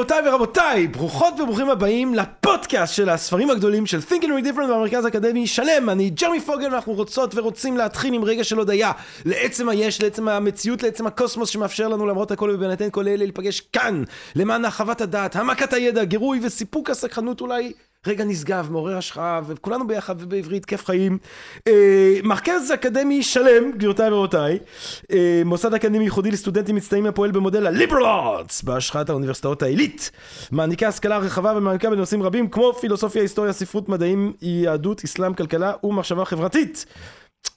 גבירותיי ורבותיי, ברוכות וברוכים הבאים לפודקאסט של הספרים הגדולים של Think and Read Different במרכז האקדמי שלם. אני ג'רמי פוגל ואנחנו רוצות ורוצים להתחיל עם רגע של הודיה. לעצם היש, לעצם המציאות, לעצם הקוסמוס שמאפשר לנו למרות הכל ובהינתן כל אלה להיפגש כאן, למען הרחבת הדעת, העמקת הידע, גירוי וסיפוק הסקרנות אולי. רגע נשגב, מעורר השראה, וכולנו ביחד ובעברית, כיף חיים. אה, מרכז אקדמי שלם, גבירותיי ורבותיי, אה, מוסד אקדמי ייחודי לסטודנטים מצטיינים הפועל במודל ה-Liberal Arts, בהשראת האוניברסיטאות העילית. מעניקה השכלה רחבה ומעניקה בנושאים רבים, כמו פילוסופיה, היסטוריה, ספרות, מדעים, יהדות, אסלאם, כלכלה ומחשבה חברתית.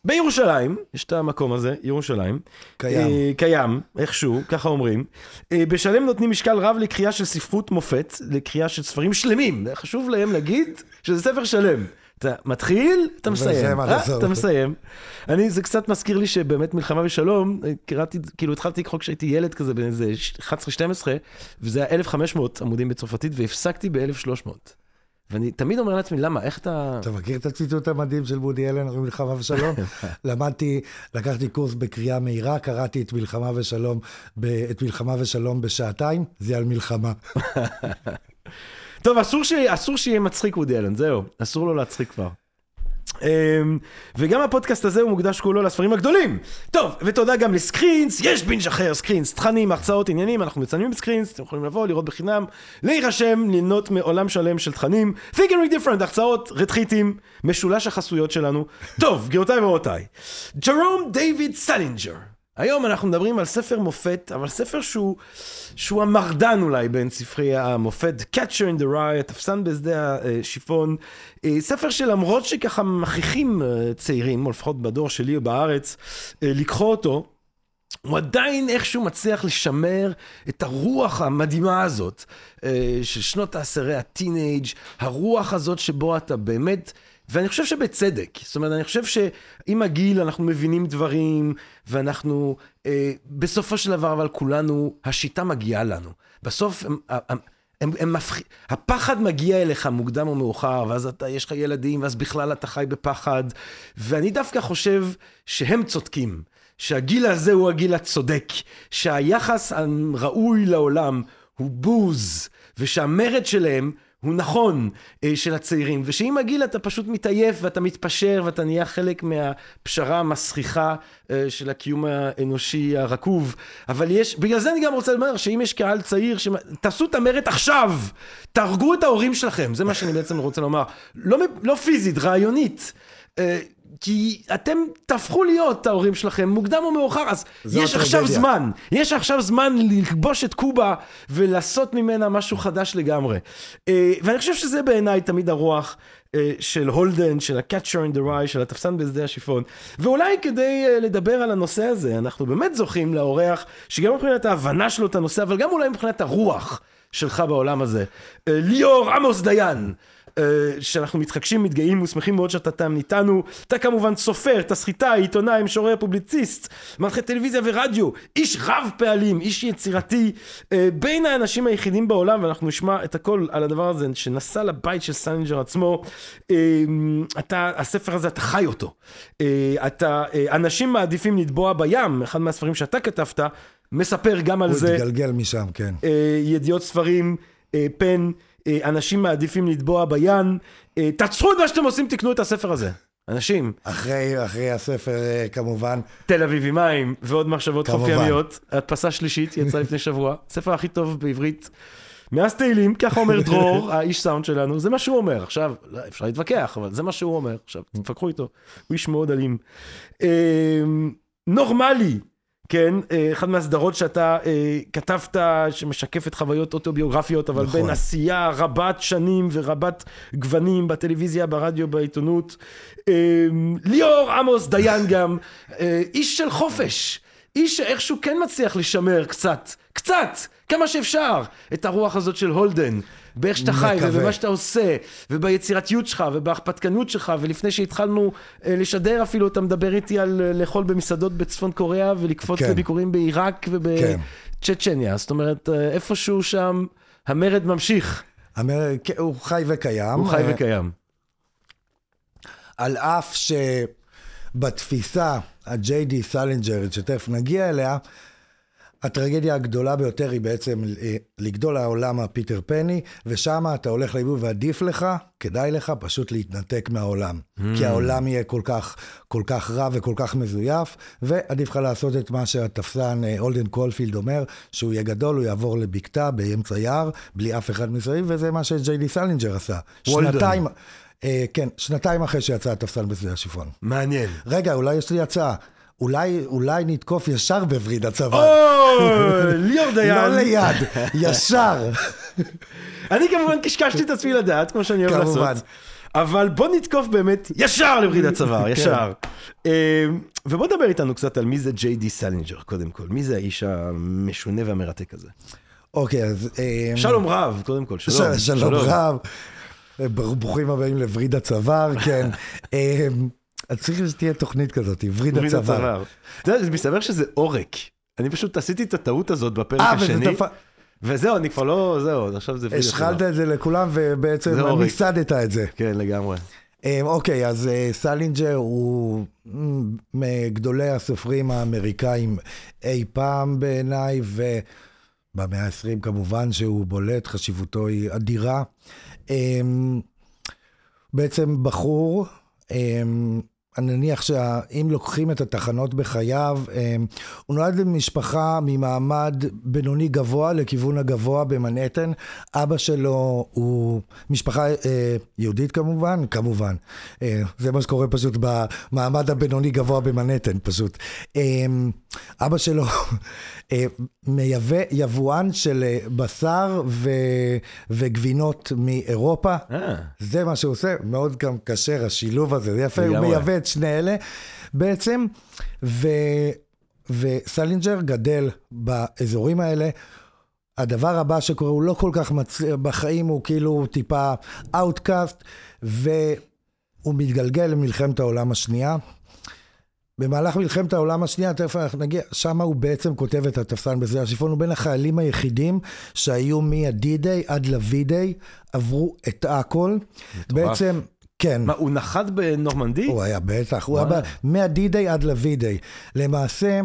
בירושלים, יש את המקום הזה, ירושלים. קיים. אה, קיים, איכשהו, ככה אומרים. אה, בשלם נותנים משקל רב לקריאה של ספרות מופת, לקריאה של ספרים שלמים. חשוב להם להגיד שזה ספר שלם. אתה מתחיל, אתה מסיים. ומסיים עד אה? אתה מסיים. אני, זה קצת מזכיר לי שבאמת מלחמה ושלום, אה, קראתי, כאילו התחלתי לקרוא כשהייתי ילד כזה, בן איזה 11-12, וזה היה 1,500 עמודים בצרפתית, והפסקתי ב-1,300. ואני תמיד אומר לעצמי, למה, איך אתה... אתה מכיר את הציטוט המדהים של וודי אלן, אומרים מלחמה ושלום? למדתי, לקחתי קורס בקריאה מהירה, קראתי את מלחמה ושלום, ב, את מלחמה ושלום בשעתיים, זה על מלחמה. טוב, אסור, ש... אסור שיהיה מצחיק וודי אלן, זהו, אסור לו להצחיק כבר. אמ, וגם הפודקאסט הזה הוא מוקדש כולו לספרים הגדולים. טוב, ותודה גם לסקרינס, יש בינג' אחר, סקרינס, תכנים, הרצאות, עניינים, אנחנו מצלמים בסקרינס, אתם יכולים לבוא, לראות בחינם, להירשם, ליהנות מעולם שלם של תכנים, think and different, הרצאות, רתחיתים, משולש החסויות שלנו. טוב, גבירותיי ורבותיי, ג'רום דיוויד סלינג'ר. היום אנחנו מדברים על ספר מופת, אבל ספר שהוא, שהוא המרדן אולי בין ספרי המופת, Catcher in the Rye, התפסן בשדה השיפון, אה, ספר שלמרות שככה מכריחים אה, צעירים, או לפחות בדור שלי בארץ, אה, לקרוא אותו, הוא עדיין איכשהו מצליח לשמר את הרוח המדהימה הזאת של שנות העשרה, הטינג', הרוח הזאת שבו אתה באמת, ואני חושב שבצדק, זאת אומרת, אני חושב שעם הגיל אנחנו מבינים דברים, ואנחנו, אה, בסופו של דבר, אבל כולנו, השיטה מגיעה לנו. בסוף, הם, הם, הם, הם מפח... הפחד מגיע אליך מוקדם או מאוחר, ואז אתה, יש לך ילדים, ואז בכלל אתה חי בפחד, ואני דווקא חושב שהם צודקים. שהגיל הזה הוא הגיל הצודק, שהיחס הראוי לעולם הוא בוז, ושהמרד שלהם הוא נכון אה, של הצעירים, ושעם הגיל אתה פשוט מתעייף ואתה מתפשר ואתה נהיה חלק מהפשרה המסריחה אה, של הקיום האנושי הרקוב. אבל יש, בגלל זה אני גם רוצה לומר שאם יש קהל צעיר, שמ... תעשו את המרד עכשיו, תהרגו את ההורים שלכם, זה מה שאני בעצם רוצה לומר. לא, לא פיזית, רעיונית. כי אתם תהפכו להיות ההורים שלכם מוקדם או מאוחר, אז יש עכשיו הטרגדיה. זמן, יש עכשיו זמן לכבוש את קובה ולעשות ממנה משהו חדש לגמרי. אה, ואני חושב שזה בעיניי תמיד הרוח אה, של הולדן, של ה-Catcher in the Rye, של התפסן בשדה השיפון. ואולי כדי אה, לדבר על הנושא הזה, אנחנו באמת זוכים לאורח, שגם מבחינת ההבנה שלו את הנושא, אבל גם אולי מבחינת הרוח שלך בעולם הזה. ליאור עמוס דיין. אה, שאנחנו מתרגשים, מתגאים ושמחים מאוד שאתה כאן איתנו. אתה כמובן סופר, תסריטאי, עיתונאי, משורר, פובליציסט, מנחה טלוויזיה ורדיו, איש רב פעלים, איש יצירתי, אה, בין האנשים היחידים בעולם, ואנחנו נשמע את הכל על הדבר הזה, שנסע לבית של סלינג'ר עצמו. אה, אתה, הספר הזה, אתה חי אותו. אתה, אנשים מעדיפים לטבוע בים, אחד מהספרים שאתה כתבת, מספר גם על הוא זה. התגלגל משם, כן. ידיעות ספרים, פן, אנשים מעדיפים לטבוע בים. אה, תעצרו את מה שאתם עושים, תקנו את הספר הזה. אנשים, אחרי, אחרי הספר, אה, כמובן, תל אביב עם מים ועוד מחשבות כמובן. חופיימיות. הדפסה שלישית יצאה לפני שבוע. הספר הכי טוב בעברית. מאז תהילים, ככה אומר דרור, האיש סאונד שלנו, זה מה שהוא אומר. עכשיו, לא, אפשר להתווכח, אבל זה מה שהוא אומר. עכשיו, תתווכחו איתו. הוא איש מאוד אלים. אה, נורמלי, כן, אה, אחד מהסדרות שאתה אה, כתבת, שמשקפת חוויות אוטוביוגרפיות, אבל נכון. בין עשייה רבת שנים ורבת גוונים בטלוויזיה, ברדיו, בעיתונות. אה, ליאור עמוס דיין גם, איש של חופש. איש שאיכשהו כן מצליח לשמר קצת, קצת, כמה שאפשר, את הרוח הזאת של הולדן. באיך שאתה חי. ובמה שאתה עושה, וביצירתיות שלך, ובהרפתקנות שלך, ולפני שהתחלנו אה, לשדר אפילו, אתה מדבר איתי על אה, לאכול במסעדות בצפון קוריאה, ולקפוץ כן. לביקורים בעיראק כן. ובצ'צ'ניה. זאת אומרת, אה, איפשהו שם, המרד ממשיך, המר... כן, הוא חי וקיים. הוא חי וקיים. על אף שבתפיסה, ה-JD סלינג'רית, שתכף נגיע אליה, הטרגדיה הגדולה ביותר היא בעצם אה, לגדול העולם הפיטר פני, ושם אתה הולך לאיבוד ועדיף לך, כדאי לך פשוט להתנתק מהעולם. Hmm. כי העולם יהיה כל כך, כל כך רע וכל כך מזויף, ועדיף לך לעשות את מה שהתפסן אה, הולדן קולפילד אומר, שהוא יהיה גדול, הוא יעבור לבקתה באמצע יער, בלי אף אחד מסביב, וזה מה שג'יי.די סלינג'ר עשה. וולדן. שנתיים, אה, כן, שנתיים אחרי שיצא התפסן בשדה השיפון. מעניין. רגע, אולי יש לי הצעה. אולי, אולי נתקוף ישר בווריד הצבא. או, ליאור לא דיין. ליד, ישר. אני כמובן קשקשתי את עצמי לדעת, כמו שאני אוהב כמובן. לעשות. אבל בוא נתקוף באמת ישר לווריד הצוואר, ישר. אה, ובוא נדבר איתנו קצת על מי זה ג'יי די סלינג'ר, קודם כל. מי זה האיש המשונה והמרתק הזה? אוקיי, אז... אה, שלום רב, קודם כל, שלום. שלום רב. אה, בר- ברוכים הבאים לווריד הצוואר, כן. אז צריך שתהיה תוכנית כזאת, וריד הצוואר. הצוואר. זה מסתבר שזה עורק. אני פשוט עשיתי את הטעות הזאת בפרק אה, השני. וזהו, אני כבר לא, זהו, עכשיו זה וריד השחלת את זה לכולם ובעצם. מיסדת את זה. כן, לגמרי. אה, אוקיי, אז אה, סלינג'ר הוא מגדולי הסופרים האמריקאים אי פעם בעיניי, ובמאה ה-20 כמובן שהוא בולט, חשיבותו היא אדירה. אה, בעצם בחור, אה, אני נניח שאם לוקחים את התחנות בחייו, אה, הוא נולד למשפחה ממעמד בינוני גבוה לכיוון הגבוה במנהטן. אבא שלו הוא משפחה אה, יהודית כמובן, כמובן. אה, זה מה שקורה פשוט במעמד הבינוני גבוה במנהטן פשוט. אבא שלו אה, מייבא, יבואן של אה, בשר ו, וגבינות מאירופה. אה, זה מה שהוא עושה, מאוד גם כשר השילוב הזה, זה יפה, הוא. מייבא את שני אלה בעצם, ו, וסלינג'ר גדל באזורים האלה. הדבר הבא שקורה, הוא לא כל כך מצליח, בחיים הוא כאילו טיפה outcast, והוא מתגלגל למלחמת העולם השנייה. במהלך מלחמת העולם השנייה, תכף אנחנו נגיע, שם הוא בעצם כותב את התפסן בשדה השיפון, הוא בין החיילים היחידים שהיו מה-D-Day עד ל-V-Day, עברו את הכל. בעצם, כן. מה, הוא נחת בנורמנדי? הוא היה בטח, הוא. היה מה-D-Day עד ל-V-Day. למעשה,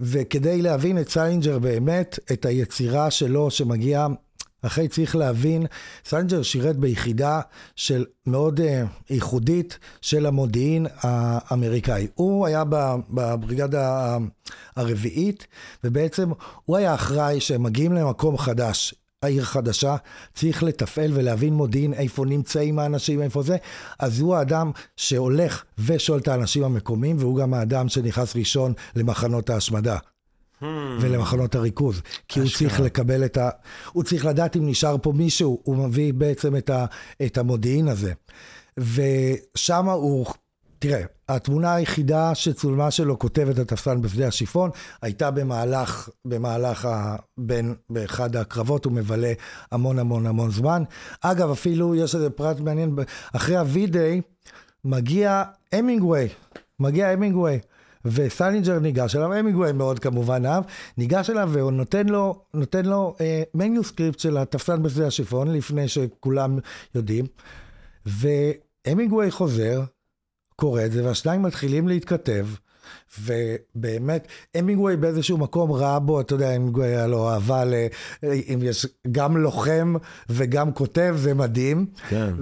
וכדי להבין את סלינג'ר באמת, את היצירה שלו שמגיעה, אחרי צריך להבין, סלינג'ר שירת ביחידה של מאוד אה, ייחודית של המודיעין האמריקאי. הוא היה בבריגדה הרביעית, ובעצם הוא היה אחראי שהם מגיעים למקום חדש. העיר חדשה, צריך לתפעל ולהבין מודיעין, איפה נמצאים האנשים, איפה זה. אז הוא האדם שהולך ושואל את האנשים המקומיים, והוא גם האדם שנכנס ראשון למחנות ההשמדה. ולמחנות הריכוז. כי הוא צריך לקבל את ה... הוא צריך לדעת אם נשאר פה מישהו, הוא מביא בעצם את, ה... את המודיעין הזה. ושם הוא... תראה, התמונה היחידה שצולמה שלו כותב את התפסן בשדה השיפון, הייתה במהלך, במהלך ה... בין, באחד הקרבות, הוא מבלה המון המון המון זמן. אגב, אפילו יש איזה פרט מעניין, אחרי ה-V-Day מגיע המינגווי, מגיע המינגווי. וסלינג'ר ניגש אליו, המינגווי מאוד כמובן אהב, ניגש אליו והוא נותן לו, נותן לו אה, manuscript של התפסן בשדה השיפון, לפני שכולם יודעים, והמינגווי חוזר, קורא את זה, והשניים מתחילים להתכתב, ובאמת, המינגווי באיזשהו מקום ראה בו, אתה יודע, המינגווי היה לו אהבה ל... אם יש גם לוחם וגם כותב, זה מדהים. כן.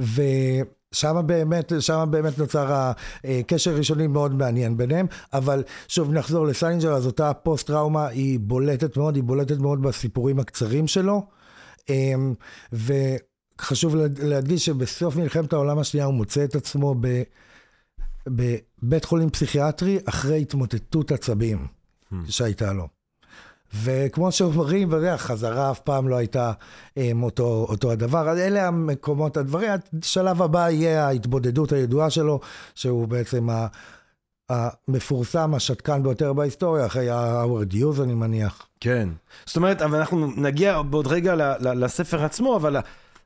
ושם באמת, שם באמת נוצר הקשר ראשוני מאוד מעניין ביניהם, אבל שוב נחזור לסלינג'ר, אז אותה פוסט טראומה היא בולטת מאוד, היא בולטת מאוד בסיפורים הקצרים שלו. אמ, וחשוב להד- להדגיש שבסוף מלחמת העולם השנייה הוא מוצא את עצמו ב... בבית חולים פסיכיאטרי אחרי התמוטטות עצבים שהייתה לו. וכמו שאומרים, אתה יודע, חזרה אף פעם לא הייתה um, אותו, אותו הדבר. אלה המקומות, הדברים. השלב הבא יהיה ההתבודדות הידועה שלו, שהוא בעצם ה, המפורסם, השתקן ביותר בהיסטוריה, אחרי האוורד יוז, אני מניח. כן. זאת אומרת, אבל אנחנו נגיע בעוד רגע לספר עצמו, אבל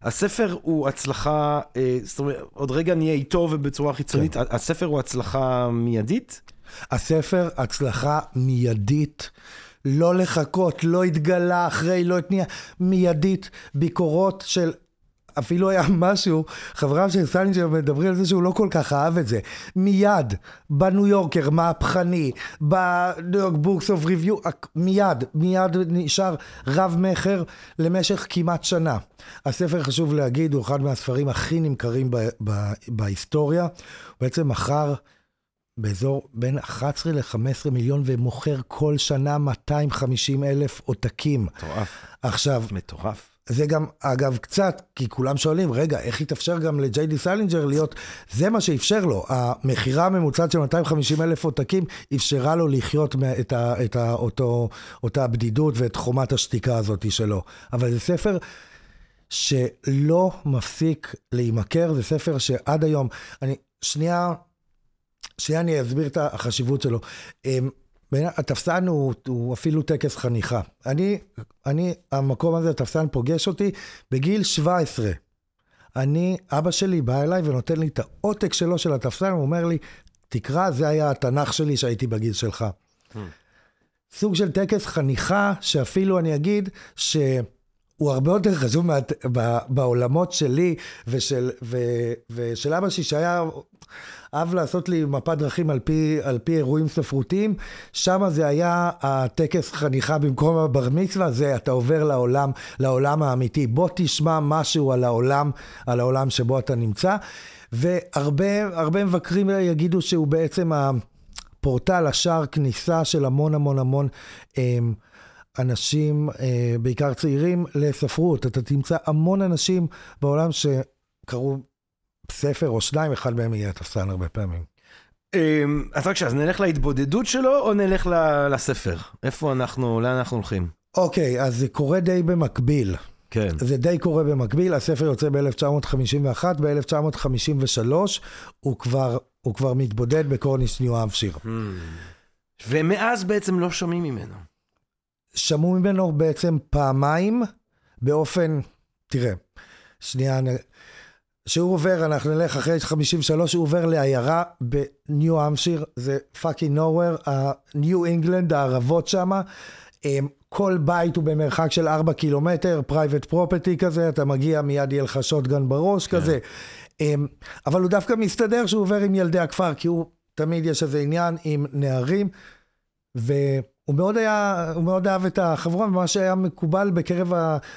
הספר הוא הצלחה, אה, זאת אומרת, עוד רגע נהיה איתו ובצורה חיצונית, כן. הספר הוא הצלחה מיידית? הספר, הצלחה מיידית, לא לחכות, לא התגלה אחרי, לא התניע, מיידית, ביקורות של... אפילו היה משהו, חבריו של סלינג'ר מדברים על זה שהוא לא כל כך אהב את זה. מיד, בניו יורקר, מהפכני, ב New York Books of Review, מיד, מיד נשאר רב מכר למשך כמעט שנה. הספר, חשוב להגיד, הוא אחד מהספרים הכי נמכרים ב- ב- בהיסטוריה. הוא בעצם מכר באזור בין 11 ל-15 מיליון ומוכר כל שנה 250 אלף עותקים. מטורף. עכשיו, מטורף. זה גם, אגב, קצת, כי כולם שואלים, רגע, איך התאפשר גם לג'יי די סלינג'ר להיות, זה מה שאפשר לו. המכירה הממוצעת של 250 אלף עותקים אפשרה לו לחיות את, ה, את ה, אותו, אותה הבדידות ואת חומת השתיקה הזאת שלו. אבל זה ספר שלא מפסיק להימכר, זה ספר שעד היום, אני, שנייה, שנייה אני אסביר את החשיבות שלו. אמ, התפסן הוא, הוא אפילו טקס חניכה. אני, אני, המקום הזה, התפסן פוגש אותי בגיל 17. אני, אבא שלי בא אליי ונותן לי את העותק שלו של התפסן, הוא אומר לי, תקרא, זה היה התנ"ך שלי שהייתי בגיל שלך. סוג של טקס חניכה, שאפילו אני אגיד שהוא הרבה יותר חשוב מה, ב, בעולמות שלי ושל, ו, ושל אבא שלי, שהיה אהב לעשות לי מפת דרכים על פי, על פי אירועים ספרותיים, שם זה היה הטקס חניכה במקום הבר מצווה, זה אתה עובר לעולם, לעולם האמיתי. בוא תשמע משהו על העולם, על העולם שבו אתה נמצא. והרבה הרבה מבקרים יגידו שהוא בעצם הפורטל, השער כניסה של המון המון המון אמ, אנשים, אה, בעיקר צעירים, לספרות. אתה תמצא המון אנשים בעולם שקראו ספר או שניים, אחד מהם יהיה התפסן הרבה פעמים. אמ, אז רק שנייה, אז נלך להתבודדות שלו, או נלך לספר? איפה אנחנו, לאן אנחנו הולכים? אוקיי, אז זה קורה די במקביל. כן. זה די קורה במקביל, הספר יוצא ב-1951, ב-1953 הוא כבר, הוא כבר מתבודד בקורניש ניו אמפשיר. ומאז בעצם לא שומעים ממנו. שמעו ממנו בעצם פעמיים באופן, תראה, שנייה, שהוא עובר, אנחנו נלך אחרי 53, הוא עובר לעיירה בניו אמפשיר, זה fucking nowhere, הניו אינגלנד, הערבות שמה. הם, כל בית הוא במרחק של 4 קילומטר, private property כזה, אתה מגיע מיד יהיה לך shotgun בראש כזה. הם, אבל הוא דווקא מסתדר שהוא עובר עם ילדי הכפר, כי הוא, תמיד יש איזה עניין עם נערים, והוא מאוד היה, הוא מאוד אהב את החבורה, ומה שהיה מקובל בקרב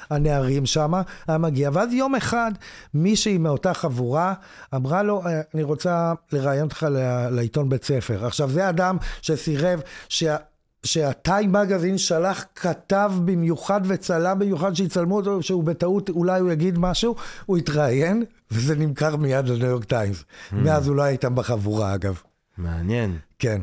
הנערים שם, היה מגיע. ואז יום אחד, מישהי מאותה חבורה אמרה לו, "אה, אני רוצה לראיין אותך לעיתון בית ספר. עכשיו, זה אדם שסירב, שה... שהטיים מגזין שלח כתב במיוחד וצלם במיוחד שיצלמו אותו, שהוא בטעות, אולי הוא יגיד משהו, הוא התראיין, וזה נמכר מיד לניו יורק טיימס. מאז הוא לא היה איתם בחבורה, אגב. מעניין. כן.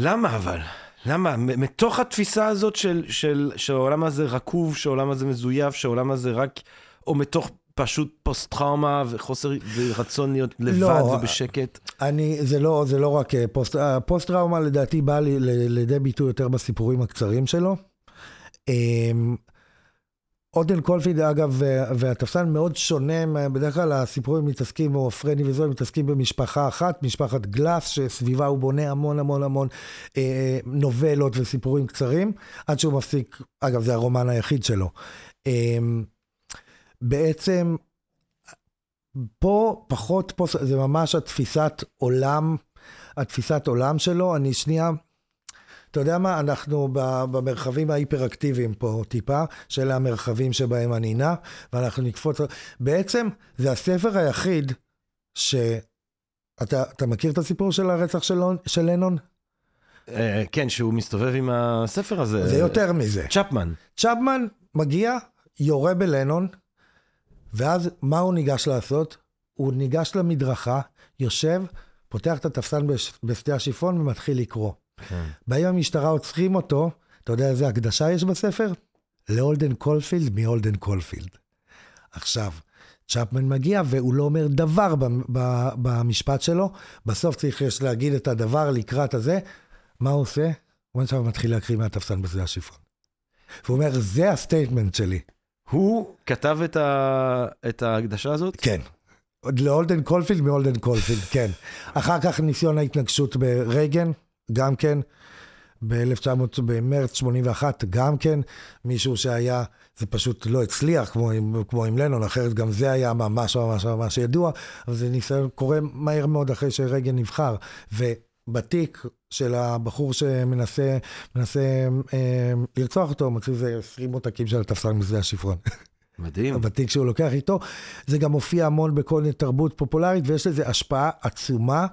למה אבל? למה? מתוך התפיסה הזאת של, של, שהעולם הזה רקוב, שהעולם הזה מזויף, שהעולם הזה רק... או מתוך פשוט פוסט-טראומה וחוסר ורצון להיות לבד לא, ובשקט? אני, זה לא, זה לא רק אה, פוסט, הפוסט-טראומה לדעתי באה לידי ביטוי יותר בסיפורים הקצרים שלו. הולדן קולפילד, אגב, וה- והתפסן מאוד שונה, בדרך כלל הסיפורים מתעסקים, או פרני וזואי מתעסקים במשפחה אחת, משפחת גלאס, שסביבה הוא בונה המון המון המון אה, נובלות וסיפורים קצרים, עד שהוא מפסיק, אגב, זה הרומן היחיד שלו. אה, בעצם, פה פחות, פה, זה ממש התפיסת עולם, התפיסת עולם שלו. אני שנייה, אתה יודע מה, אנחנו במרחבים ההיפראקטיביים פה טיפה, שאלה המרחבים שבהם אני נע, ואנחנו נקפוץ, בעצם זה הספר היחיד ש... אתה, אתה מכיר את הסיפור של הרצח של, של לנון? אה, כן, שהוא מסתובב עם הספר הזה. זה יותר מזה. צ'פמן. צ'פמן מגיע, יורה בלנון, ואז מה הוא ניגש לעשות? הוא ניגש למדרכה, יושב, פותח את התפסן בש- בשדה השיפון ומתחיל לקרוא. כן. באים המשטרה עוצרים אותו, אתה יודע איזה הקדשה יש בספר? להולדן קולפילד מהולדן קולפילד. עכשיו, צ'פמן מגיע והוא לא אומר דבר במשפט שלו, בסוף צריך יש להגיד את הדבר לקראת הזה, מה הוא עושה? הוא עכשיו מתחיל להקריא מהתפסן בשדה השיפון. והוא אומר, זה ה statement שלי. הוא כתב את, ה... את ההקדשה הזאת? כן. עוד להולדן קולפילד מהולדן קולפילד, כן. אחר כך ניסיון ההתנגשות ברייגן, גם כן. ב-1900, במרץ 81, גם כן מישהו שהיה, זה פשוט לא הצליח כמו עם, כמו עם לנון, אחרת גם זה היה ממש ממש ממש ידוע, אבל זה ניסיון קורה מהר מאוד אחרי שרגן נבחר. ובתיק של הבחור שמנסה מנסה, אה, לרצוח אותו, מצאו איזה 20 עותקים של התפסן משדה השפרון. מדהים. בתיק שהוא לוקח איתו. זה גם מופיע המון בכל תרבות פופולרית, ויש לזה השפעה עצומה,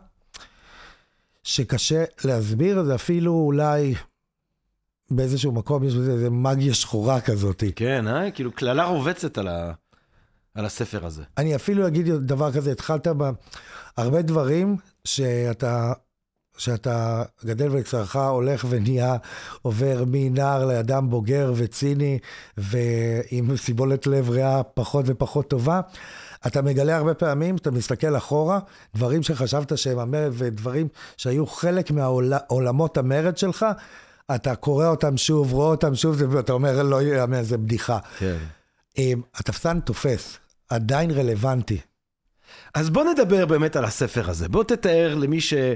שקשה להסביר, זה אפילו אולי באיזשהו מקום יש בזה איזה מגיה שחורה כזאת. כן, אה? כאילו קללה רובצת על, ה... על הספר הזה. אני אפילו אגיד דבר כזה, התחלת בהרבה דברים שאתה... שאתה גדל ולצערך הולך ונהיה, עובר מנער לאדם בוגר וציני ועם סיבולת לב ריאה פחות ופחות טובה. אתה מגלה הרבה פעמים, אתה מסתכל אחורה, דברים שחשבת שהם המרד ודברים שהיו חלק מהעולמות המרד שלך, אתה קורא אותם שוב, רואה אותם שוב, ואתה אומר, לא יאמן, זה בדיחה. כן. התפסן תופס, עדיין רלוונטי. אז בוא נדבר באמת על הספר הזה. בוא תתאר למי ש... אה,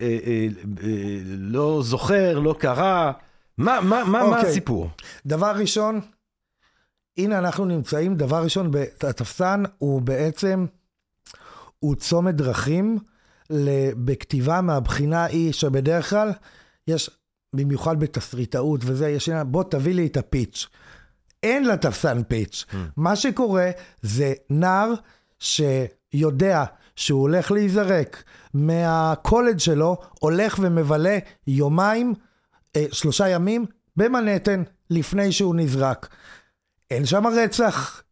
אה, אה, לא זוכר, לא קרא, מה, מה, מה, מה אוקיי. הסיפור? דבר ראשון, הנה אנחנו נמצאים, דבר ראשון, התפסן הוא בעצם, הוא צומת דרכים בכתיבה מהבחינה היא שבדרך כלל יש, במיוחד בתסריטאות וזה, יש עניין, בוא תביא לי את הפיץ'. אין לתפסן פיץ'. מה שקורה זה נער שיודע שהוא הולך להיזרק מהקולג' שלו, הולך ומבלה יומיים, אה, שלושה ימים, במנהטן, לפני שהוא נזרק. אין שם רצח,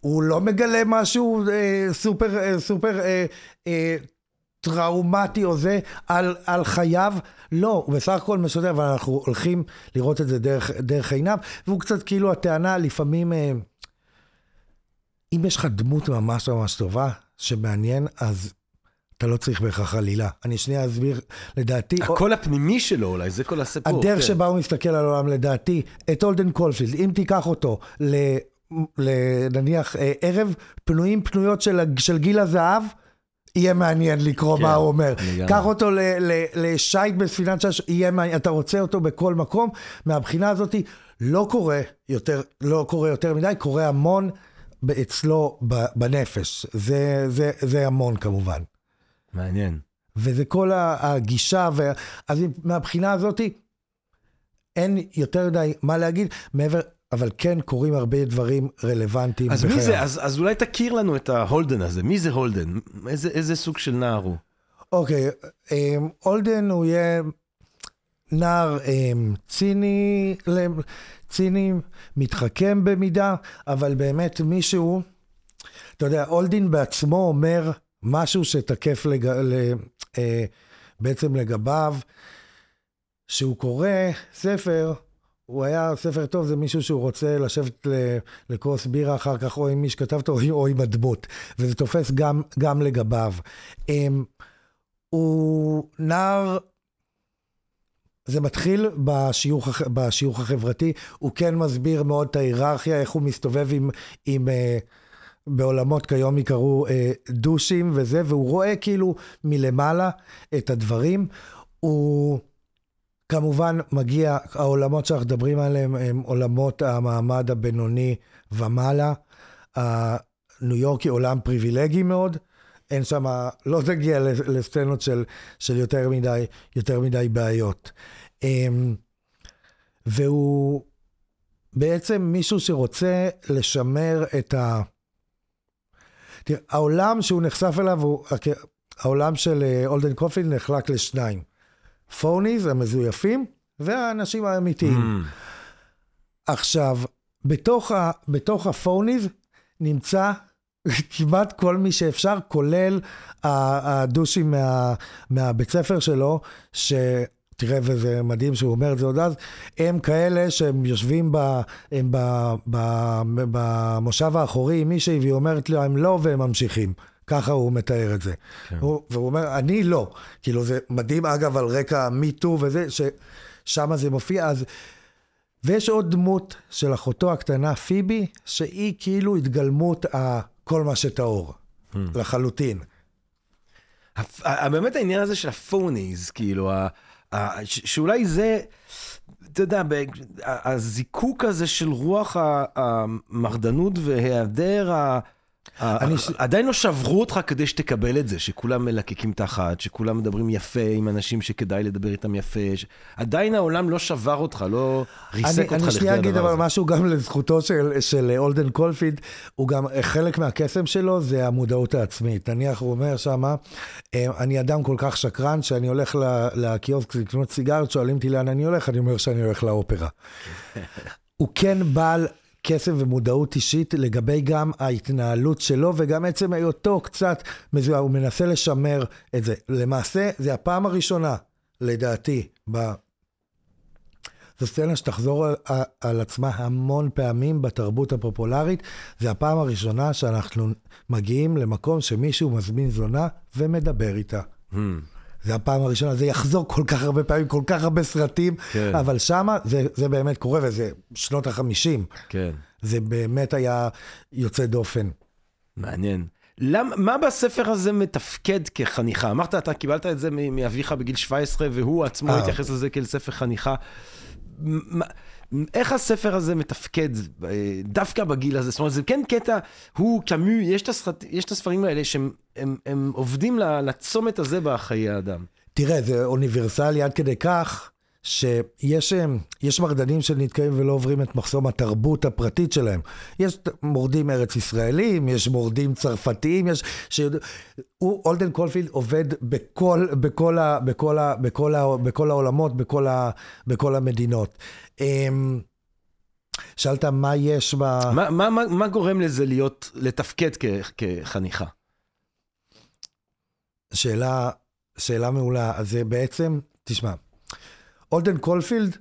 הוא לא מגלה משהו אה, סופר, אה, סופר אה, אה, טראומטי או זה על, על חייו, לא, הוא בסך הכל משודר, אבל אנחנו הולכים לראות את זה דרך, דרך עיניו, והוא קצת כאילו הטענה לפעמים, אה, אם יש לך דמות ממש ממש טובה, שמעניין, אז אתה לא צריך בהכרח עלילה. אני שנייה אסביר, לדעתי... הקול הפנימי שלו אולי, זה כל הסיפור. הדרך כן. שבה הוא מסתכל על העולם, לדעתי, את הולדן קולפילד, אם תיקח אותו ל... נניח אה, ערב פנויים פנויות של, של גיל הזהב, יהיה מעניין לקרוא כן, מה הוא אומר. לגמרי. קח אותו לשייט בספינת שש, יהיה מעניין, אתה רוצה אותו בכל מקום. מהבחינה הזאת לא קורה יותר, לא קורה יותר מדי, קורה המון אצלו בנפש. זה, זה, זה המון כמובן. מעניין. וזה כל הגישה, ו... אז מהבחינה הזאת אין יותר מדי מה להגיד, מעבר, אבל כן קורים הרבה דברים רלוונטיים אז מי בחייו. זה? אז, אז אולי תכיר לנו את ההולדן הזה. מי זה הולדן? איזה, איזה סוג של נער הוא? אוקיי, אמ, הולדן הוא יהיה נער אמ, ציני, ציני, מתחכם במידה, אבל באמת מישהו, אתה יודע, הולדן בעצמו אומר משהו שתקף לג... ל... אה, בעצם לגביו, שהוא קורא ספר, הוא היה ספר טוב, זה מישהו שהוא רוצה לשבת לכוס בירה אחר כך, או עם מי שכתב אותו, או- עם הדמות, וזה תופס גם, גם לגביו. אמ, הוא נער, זה מתחיל בשיוך, בשיוך החברתי, הוא כן מסביר מאוד את ההיררכיה, איך הוא מסתובב עם, עם אה, בעולמות כיום יקראו אה, דושים וזה, והוא רואה כאילו מלמעלה את הדברים. הוא כמובן מגיע, העולמות שאנחנו מדברים עליהם הם עולמות המעמד הבינוני ומעלה. הניו יורקי עולם פריבילגי מאוד. אין שם, לא תגיע לסצנות של, של יותר מדי, יותר מדי בעיות. אמ, והוא בעצם מישהו שרוצה לשמר את ה... תראה, העולם שהוא נחשף אליו, הוא, העולם של אה, אולדן קופילד נחלק לשניים. פוניז, המזויפים, והאנשים האמיתיים. Mm. עכשיו, בתוך, ה, בתוך הפוניז נמצא כמעט כל מי שאפשר, כולל ה- הדושים מה, מהבית ספר שלו, שתראה, וזה מדהים שהוא אומר את זה עוד אז, הם כאלה שהם יושבים ב, הם ב, ב, במושב האחורי עם מישהי, והיא אומרת להם לא, והם ממשיכים. ככה הוא מתאר את זה. כן. הוא, והוא אומר, אני לא. כאילו, זה מדהים, אגב, על רקע מיטו וזה, ששם זה מופיע. אז ויש עוד דמות של אחותו הקטנה, פיבי, שהיא כאילו התגלמות ה... כל מה שטהור, לחלוטין. הפ- ה- באמת העניין הזה של הפוניז, כאילו, שאולי זה, אתה יודע, הזיקוק הזה של רוח המרדנות והיעדר ה... אני עדיין לא שברו אותך כדי שתקבל את זה, שכולם מלקקים תחת, שכולם מדברים יפה עם אנשים שכדאי לדבר איתם יפה, ש... עדיין העולם לא שבר אותך, לא ריסק אני, אותך אני שנייה לכדי אגיד הדבר אבל הזה. משהו גם לזכותו של, של אולדן קולפילד, הוא גם, חלק מהקסם שלו זה המודעות העצמית. נניח הוא אומר שמה, אה, אני אדם כל כך שקרן שאני הולך לקיוסק לקנות סיגרת, שואלים אותי לאן אני הולך, אני אומר שאני הולך לאופרה. הוא כן בעל קסם ומודעות אישית לגבי גם ההתנהלות שלו וגם עצם היותו קצת מזוהה, הוא מנסה לשמר את זה. למעשה, זה הפעם הראשונה, לדעתי, ב... זו סצנה שתחזור על, על עצמה המון פעמים בתרבות הפופולרית. זה הפעם הראשונה שאנחנו מגיעים למקום שמישהו מזמין זונה ומדבר איתה. Hmm, זה הפעם הראשונה, זה יחזור כל כך הרבה פעמים, כל כך הרבה סרטים, כן. אבל שמה זה, זה באמת קורה, וזה שנות החמישים. כן. זה באמת היה יוצא דופן. מעניין. למ, מה בספר הזה מתפקד כחניכה? אמרת, אתה קיבלת את זה מאביך בגיל 17, והוא עצמו אה. התייחס לזה כאל ספר חניכה. מה- איך הספר הזה מתפקד אה, דווקא בגיל הזה? זאת אומרת, זה כן קטע, הוא קאמו, יש יש את הספרים האלה שהם הם, הם עובדים לצומת הזה בחיי האדם. תראה, זה אוניברסלי עד כדי כך, שיש יש מרדנים שנתקעים ולא עוברים את מחסום התרבות הפרטית שלהם. יש מורדים ארץ ישראלים, יש מורדים צרפתיים, יש... שיודע... הוא, אולדן קולפילד עובד בכל, בכל, ה, בכל, ה, בכל, ה, בכל העולמות, בכל, ה, בכל המדינות. אמ, שאלת מה יש ב... מה, מה, מה, מה גורם לזה להיות, לתפקד כ, כחניכה? שאלה, שאלה מעולה. אז זה בעצם, תשמע, הולדן קולפילד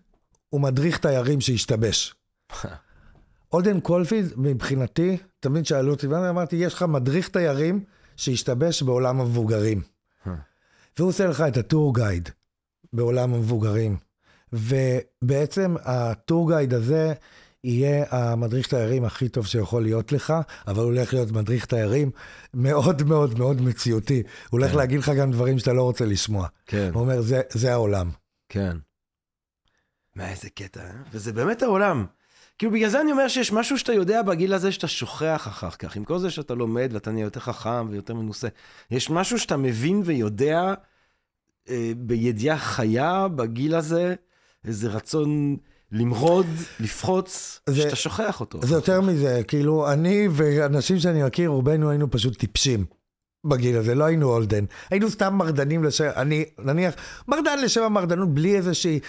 הוא מדריך תיירים שהשתבש. הולדן קולפילד, מבחינתי, תמיד שאלו אותי, ואני אמרתי, יש לך מדריך תיירים שהשתבש בעולם המבוגרים. והוא עושה לך את הטור גייד בעולם המבוגרים. ובעצם הטור גייד הזה יהיה המדריך תיירים הכי טוב שיכול להיות לך, אבל הוא הולך להיות מדריך תיירים מאוד מאוד מאוד מציאותי. הוא הולך להגיד לך גם דברים שאתה לא רוצה לשמוע. כן. הוא אומר, זה, זה העולם. כן. מה, איזה קטע, אה? וזה באמת העולם. כאילו, בגלל זה אני אומר שיש משהו שאתה יודע בגיל הזה שאתה שוכח אחר כך. עם כל זה שאתה לומד ואתה נהיה יותר חכם ויותר מנוסה. יש משהו שאתה מבין ויודע אה, בידיעה חיה בגיל הזה, איזה רצון למרוד, לפחוץ, זה- שאתה שוכח אותו. זה יותר מזה, כאילו, אני ואנשים שאני מכיר, רובנו היינו פשוט טיפשים. בגיל הזה, לא היינו אולדן. היינו סתם מרדנים לשם, אני, נניח, מרדן לשם המרדנות, בלי איזושהי...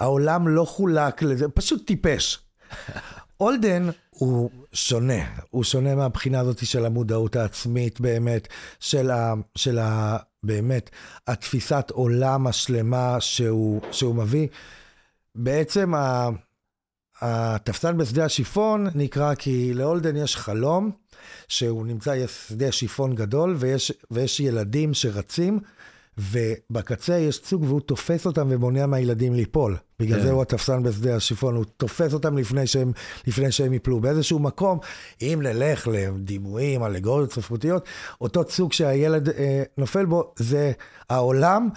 העולם לא חולק לזה, פשוט טיפש. אולדן הוא שונה, הוא שונה מהבחינה הזאת של המודעות העצמית באמת, של ה... של ה באמת, התפיסת עולם השלמה שהוא, שהוא מביא. בעצם ה... התפסן בשדה השיפון נקרא כי לאולדן יש חלום, שהוא נמצא, יש שדה שיפון גדול, ויש, ויש ילדים שרצים, ובקצה יש צוג והוא תופס אותם ומונע מהילדים ליפול. בגלל כן. זה הוא התפסן בשדה השיפון, הוא תופס אותם לפני שהם, לפני שהם ייפלו. באיזשהו מקום, אם נלך לדימויים, אלגוריות ספרותיות, אותו צוג שהילד אה, נופל בו, זה העולם.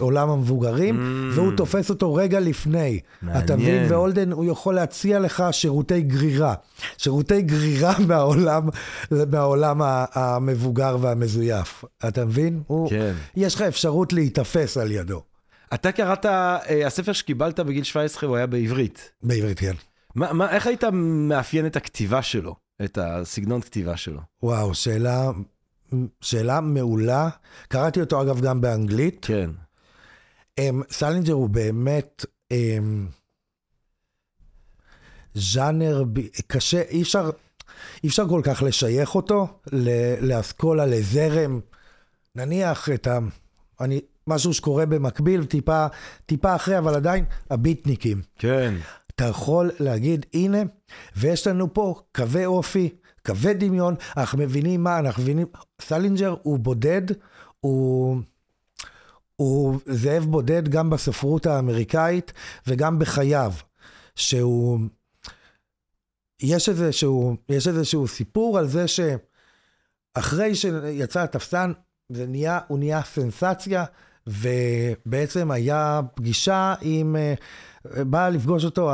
עולם המבוגרים, Mm. והוא תופס אותו רגע לפני. אתה מבין? מעניין. ואולדן, הוא יכול להציע לך שירותי גרירה. שירותי גרירה מהעולם, מהעולם המבוגר והמזויף. אתה מבין? הוא, כן. יש לך אפשרות להיתפס על ידו. אתה קראת, אה, הספר שקיבלת בגיל 17 הוא היה בעברית. בעברית, כן. מה, מה, איך היית מאפיין את הכתיבה שלו? את הסגנון כתיבה שלו? וואו, שאלה, שאלה מעולה. קראתי אותו אגב גם באנגלית. כן. אמ, סלינג'ר הוא באמת אמ, ז'אנר ב- קשה, אי אפשר, אי אפשר כל כך לשייך אותו לאסכולה, לזרם. נניח את ה... אני, משהו שקורה במקביל, טיפה, טיפה אחרי, אבל עדיין, הביטניקים. כן. אתה יכול להגיד, הנה, ויש לנו פה קווי אופי, קווי דמיון, אנחנו מבינים מה, אנחנו מבינים... סלינג'ר הוא בודד, הוא... הוא זאב בודד גם בספרות האמריקאית וגם בחייו, שהוא... יש איזשהו, יש איזשהו סיפור על זה שאחרי שיצא התפסן, זה נהיה, הוא נהיה סנסציה, ובעצם היה פגישה עם, אה, בא לפגוש אותו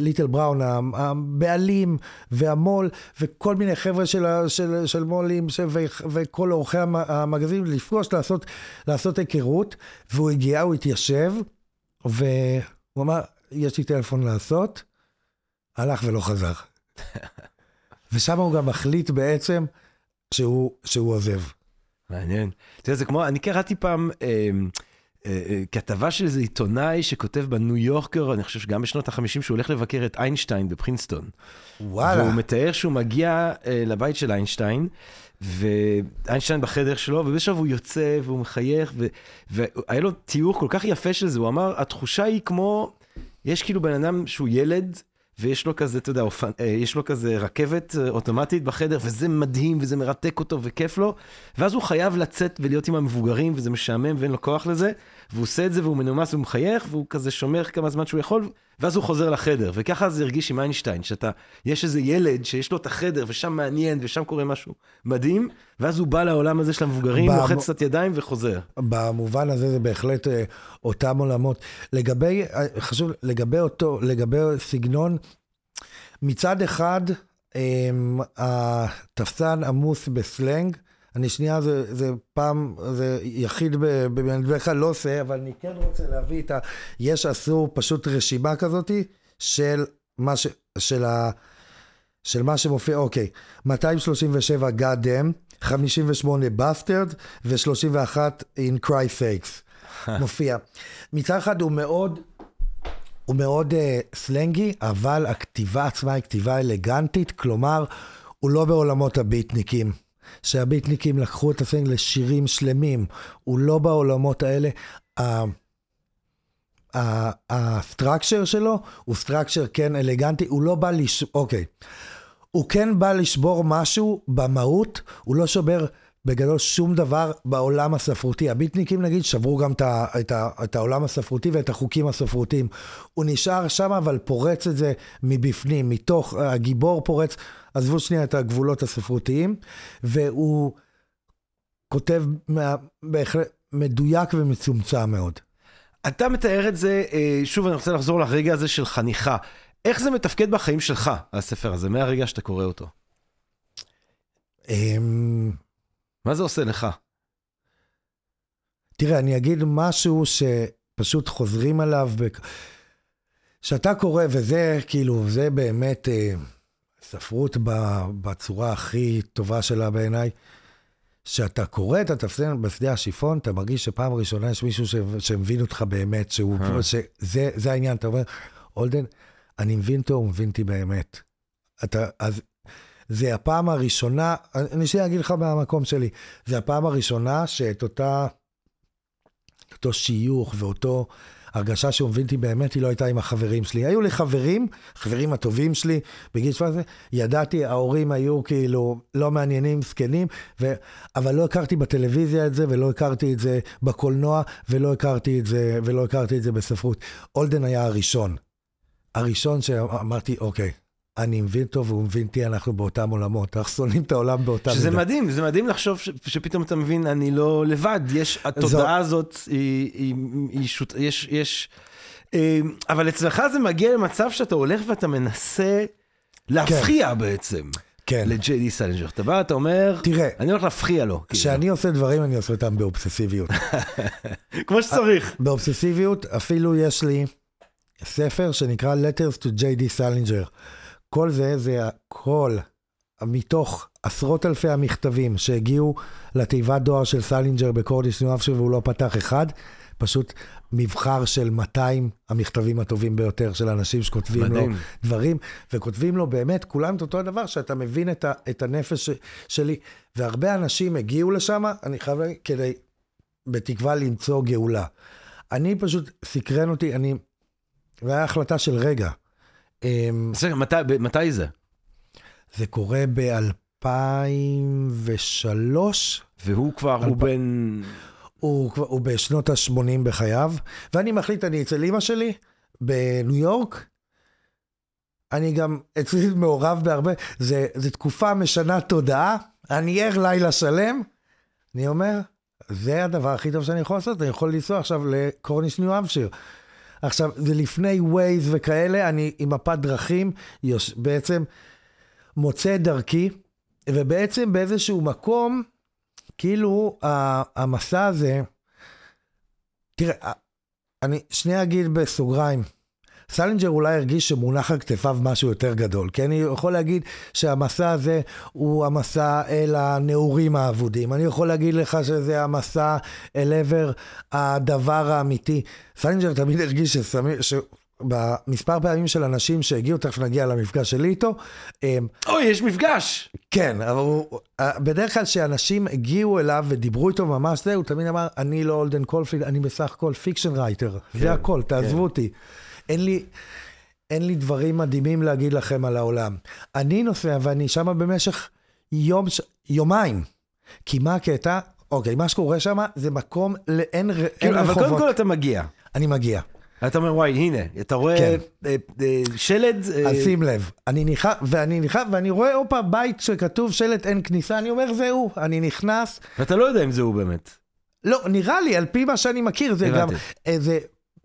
ליטל בראון, הבעלים והמו"ל, וכל מיני חבר'ה של, של, של מו"לים ש- ו- וכל עורכי המ- המגזין, לפגוש, לעשות, לעשות היכרות, והוא הגיע, הוא התיישב, והוא אמר, יש לי טלפון לעשות, הלך ולא חזר. ושם הוא גם מחליט בעצם שהוא, שהוא עוזב. מעניין. אתה יודע, זה כמו, אני קראתי פעם אה, אה, אה, כתבה של איזה עיתונאי שכותב בניו יורקר, אני חושב שגם בשנות ה-50, שהוא הולך לבקר את איינשטיין בפרינסטון. וואלה. והוא מתאר שהוא מגיע אה, לבית של איינשטיין, ואיינשטיין בחדר שלו, ובשלב הוא יוצא והוא מחייך, ו... והיה לו תיאור כל כך יפה של זה, הוא אמר, התחושה היא כמו, יש כאילו בן אדם שהוא ילד, ויש לו כזה, אתה יודע, אופן, אה, יש לו כזה רכבת אה, אוטומטית בחדר, וזה מדהים, וזה מרתק אותו וכיף לו, ואז הוא חייב לצאת ולהיות עם המבוגרים, וזה משעמם ואין לו כוח לזה, והוא עושה את זה והוא מנומס והוא מחייך, והוא כזה שומר כמה זמן שהוא יכול, ואז הוא חוזר לחדר, וככה זה הרגיש עם איינשטיין, שאתה, יש איזה ילד שיש לו את החדר, ושם מעניין, ושם קורה משהו מדהים, ואז הוא בא לעולם הזה של המבוגרים, במ- לוחץ קצת ידיים וחוזר. במובן הזה זה בהחלט אה, אותם עולמות. לגבי, אה, חשוב, לגבי אותו, לגבי סגנון, מצד אחד, אה, התפסן עמוס בסלנג, אני שנייה, זה, זה פעם, זה יחיד, בדרך כלל לא עושה, אבל אני כן רוצה להביא את ה... יש עשו פשוט רשימה כזאתי של מה ש... של ה... של מה שמופיע, אוקיי, 237 God damn, 58 Bastard ו-31 In Cry Fakes מופיע. מצד אחד הוא מאוד, הוא מאוד אה, סלנגי, אבל הכתיבה עצמה היא כתיבה אלגנטית, כלומר, הוא לא בעולמות הביטניקים. שהביטניקים לקחו את הסלנג לשירים שלמים, הוא לא בעולמות האלה. ה structure שלו הוא structure כן אלגנטי, הוא לא בא לש... אוקיי. הוא כן בא לשבור משהו במהות, הוא לא שובר בגדול שום דבר בעולם הספרותי. הביטניקים נגיד שברו גם את, ה, את, ה, את העולם הספרותי ואת החוקים הספרותיים. הוא נשאר שם אבל פורץ את זה מבפנים, מתוך, הגיבור פורץ, עזבו שנייה את הגבולות הספרותיים, והוא כותב מה, בהחלט מדויק ומצומצם מאוד. אתה מתאר את זה, אה, שוב, אני רוצה לחזור לרגע הזה של חניכה. איך זה מתפקד בחיים שלך, הספר הזה, מהרגע שאתה קורא אותו? מה זה עושה לך? תראה, אני אגיד משהו שפשוט חוזרים עליו, בק- שאתה קורא, וזה כאילו, זה באמת אה, ספרות ב, בצורה הכי טובה שלה בעיניי, שאתה קורא את התפסן בשדה השיפון, אתה מרגיש שפעם ראשונה יש מישהו ש, שמבין אותך באמת, שהוא, אה. שזה זה העניין, אתה אומר, אולדן, אני מבין אותו, הוא מבין אותי באמת. אתה, אז זה הפעם הראשונה, אני שנייה אגיד לך מהמקום שלי, זה הפעם הראשונה שאת אותה, אותו שיוך ואותו הרגשה שהוא מבין אותי באמת, היא לא הייתה עם החברים שלי. היו לי חברים, חברים הטובים שלי, בגיל 17, ידעתי, ההורים היו כאילו לא מעניינים, זקנים, ו... אבל לא הכרתי בטלוויזיה את זה, ולא הכרתי את זה בקולנוע, ולא הכרתי את זה, ולא הכרתי את זה בספרות. הולדן היה הראשון. הראשון שאמרתי, אוקיי, אני מבין אותו והוא מבין אותי, אנחנו באותם עולמות, אנחנו שונאים את העולם באותה שזה מידה. מדהים, זה מדהים לחשוב ש, שפתאום אתה מבין, אני לא לבד, יש, התודעה הזאת, היא, היא, היא שוט, יש, יש, אה, אבל אצלך זה מגיע למצב שאתה הולך ואתה מנסה להגיע בעצם כן. לג'יי די סלינג'ר. אתה בא, אתה אומר, תראה, אני הולך להגיע לו. כאילו. כשאני עושה דברים, אני עושה אותם באובססיביות. כמו שצריך. באובססיביות, אפילו יש לי ספר שנקרא Letters to J.D. Salinger. כל זה, זה הכל מתוך עשרות אלפי המכתבים שהגיעו לתיבת דואר של סלינג'ר בקורניש ניו המפשייר והוא לא פתח אחד, פשוט מבחר של 200 המכתבים הטובים ביותר של אנשים שכותבים מדהים. לו דברים, וכותבים לו באמת כולם את אותו הדבר, שאתה מבין את, ה, את הנפש ש, שלי. והרבה אנשים הגיעו לשם, אני חייב להגיד, כדי, בתקווה למצוא גאולה. אני פשוט, סקרן אותי, אני, זו הייתה החלטה של רגע. אמ, בסדר, מתי, מתי זה? זה קורה ב-2003, והוא כבר, הוא בן... הוא, הוא בשנות ה-80 בחייו, ואני מחליט, אני אצל אימא שלי בניו יורק. אני גם אצלי מעורב בהרבה, זה, זה תקופה משנה תודעה, אני ער לילה שלם. אני אומר, זה הדבר הכי טוב שאני יכול לעשות, אני יכול לנסוע עכשיו לקורניש ניו אמפשיר. עכשיו, זה לפני ווייז וכאלה, אני עם מפת דרכים, יוש, בעצם מוצא את דרכי, ובעצם באיזשהו מקום, כאילו המסע הזה, תראה, אני שנייה אגיד בסוגריים, סלינג'ר אולי הרגיש שמונח על כתפיו משהו יותר גדול, כי אני יכול להגיד שהמסע הזה הוא המסע אל הנעורים האבודים. אני יכול להגיד לך שזה המסע אל עבר הדבר האמיתי. סלינג'ר תמיד הרגיש שסמי... ש... במספר פעמים של אנשים שהגיעו, תכף נגיע למפגש שלי איתו, הם- אוי, יש מפגש! כן, אבל הוא, בדרך כלל כשאנשים הגיעו אליו ודיברו איתו ממש זה, הוא תמיד אמר, אני לא הולדן קולפילד, אני בסך הכל fiction writer. זה הכל, תעזבו אותי. אין לי, אין לי דברים מדהימים להגיד לכם על העולם. אני נוסע ואני שם במשך יום, יומיים. כי מה הקטע? אוקיי, מה שקורה שם זה מקום לאין אין אבל רחובות. קודם כל אתה מגיע. אני מגיע. אתה אומר, וואי, הנה, אתה רואה כן. אה, אה, שלד, אה, אז שים לב, אני נכנס, ואני נכנס, ואני רואה, הופה, בית שכתוב שלט אין כניסה, אני אומר, זהו, אני נכנס, ואתה לא יודע אם זה הוא באמת. לא, נראה לי, על פי מה שאני מכיר, זה הבנתי. גם, אה,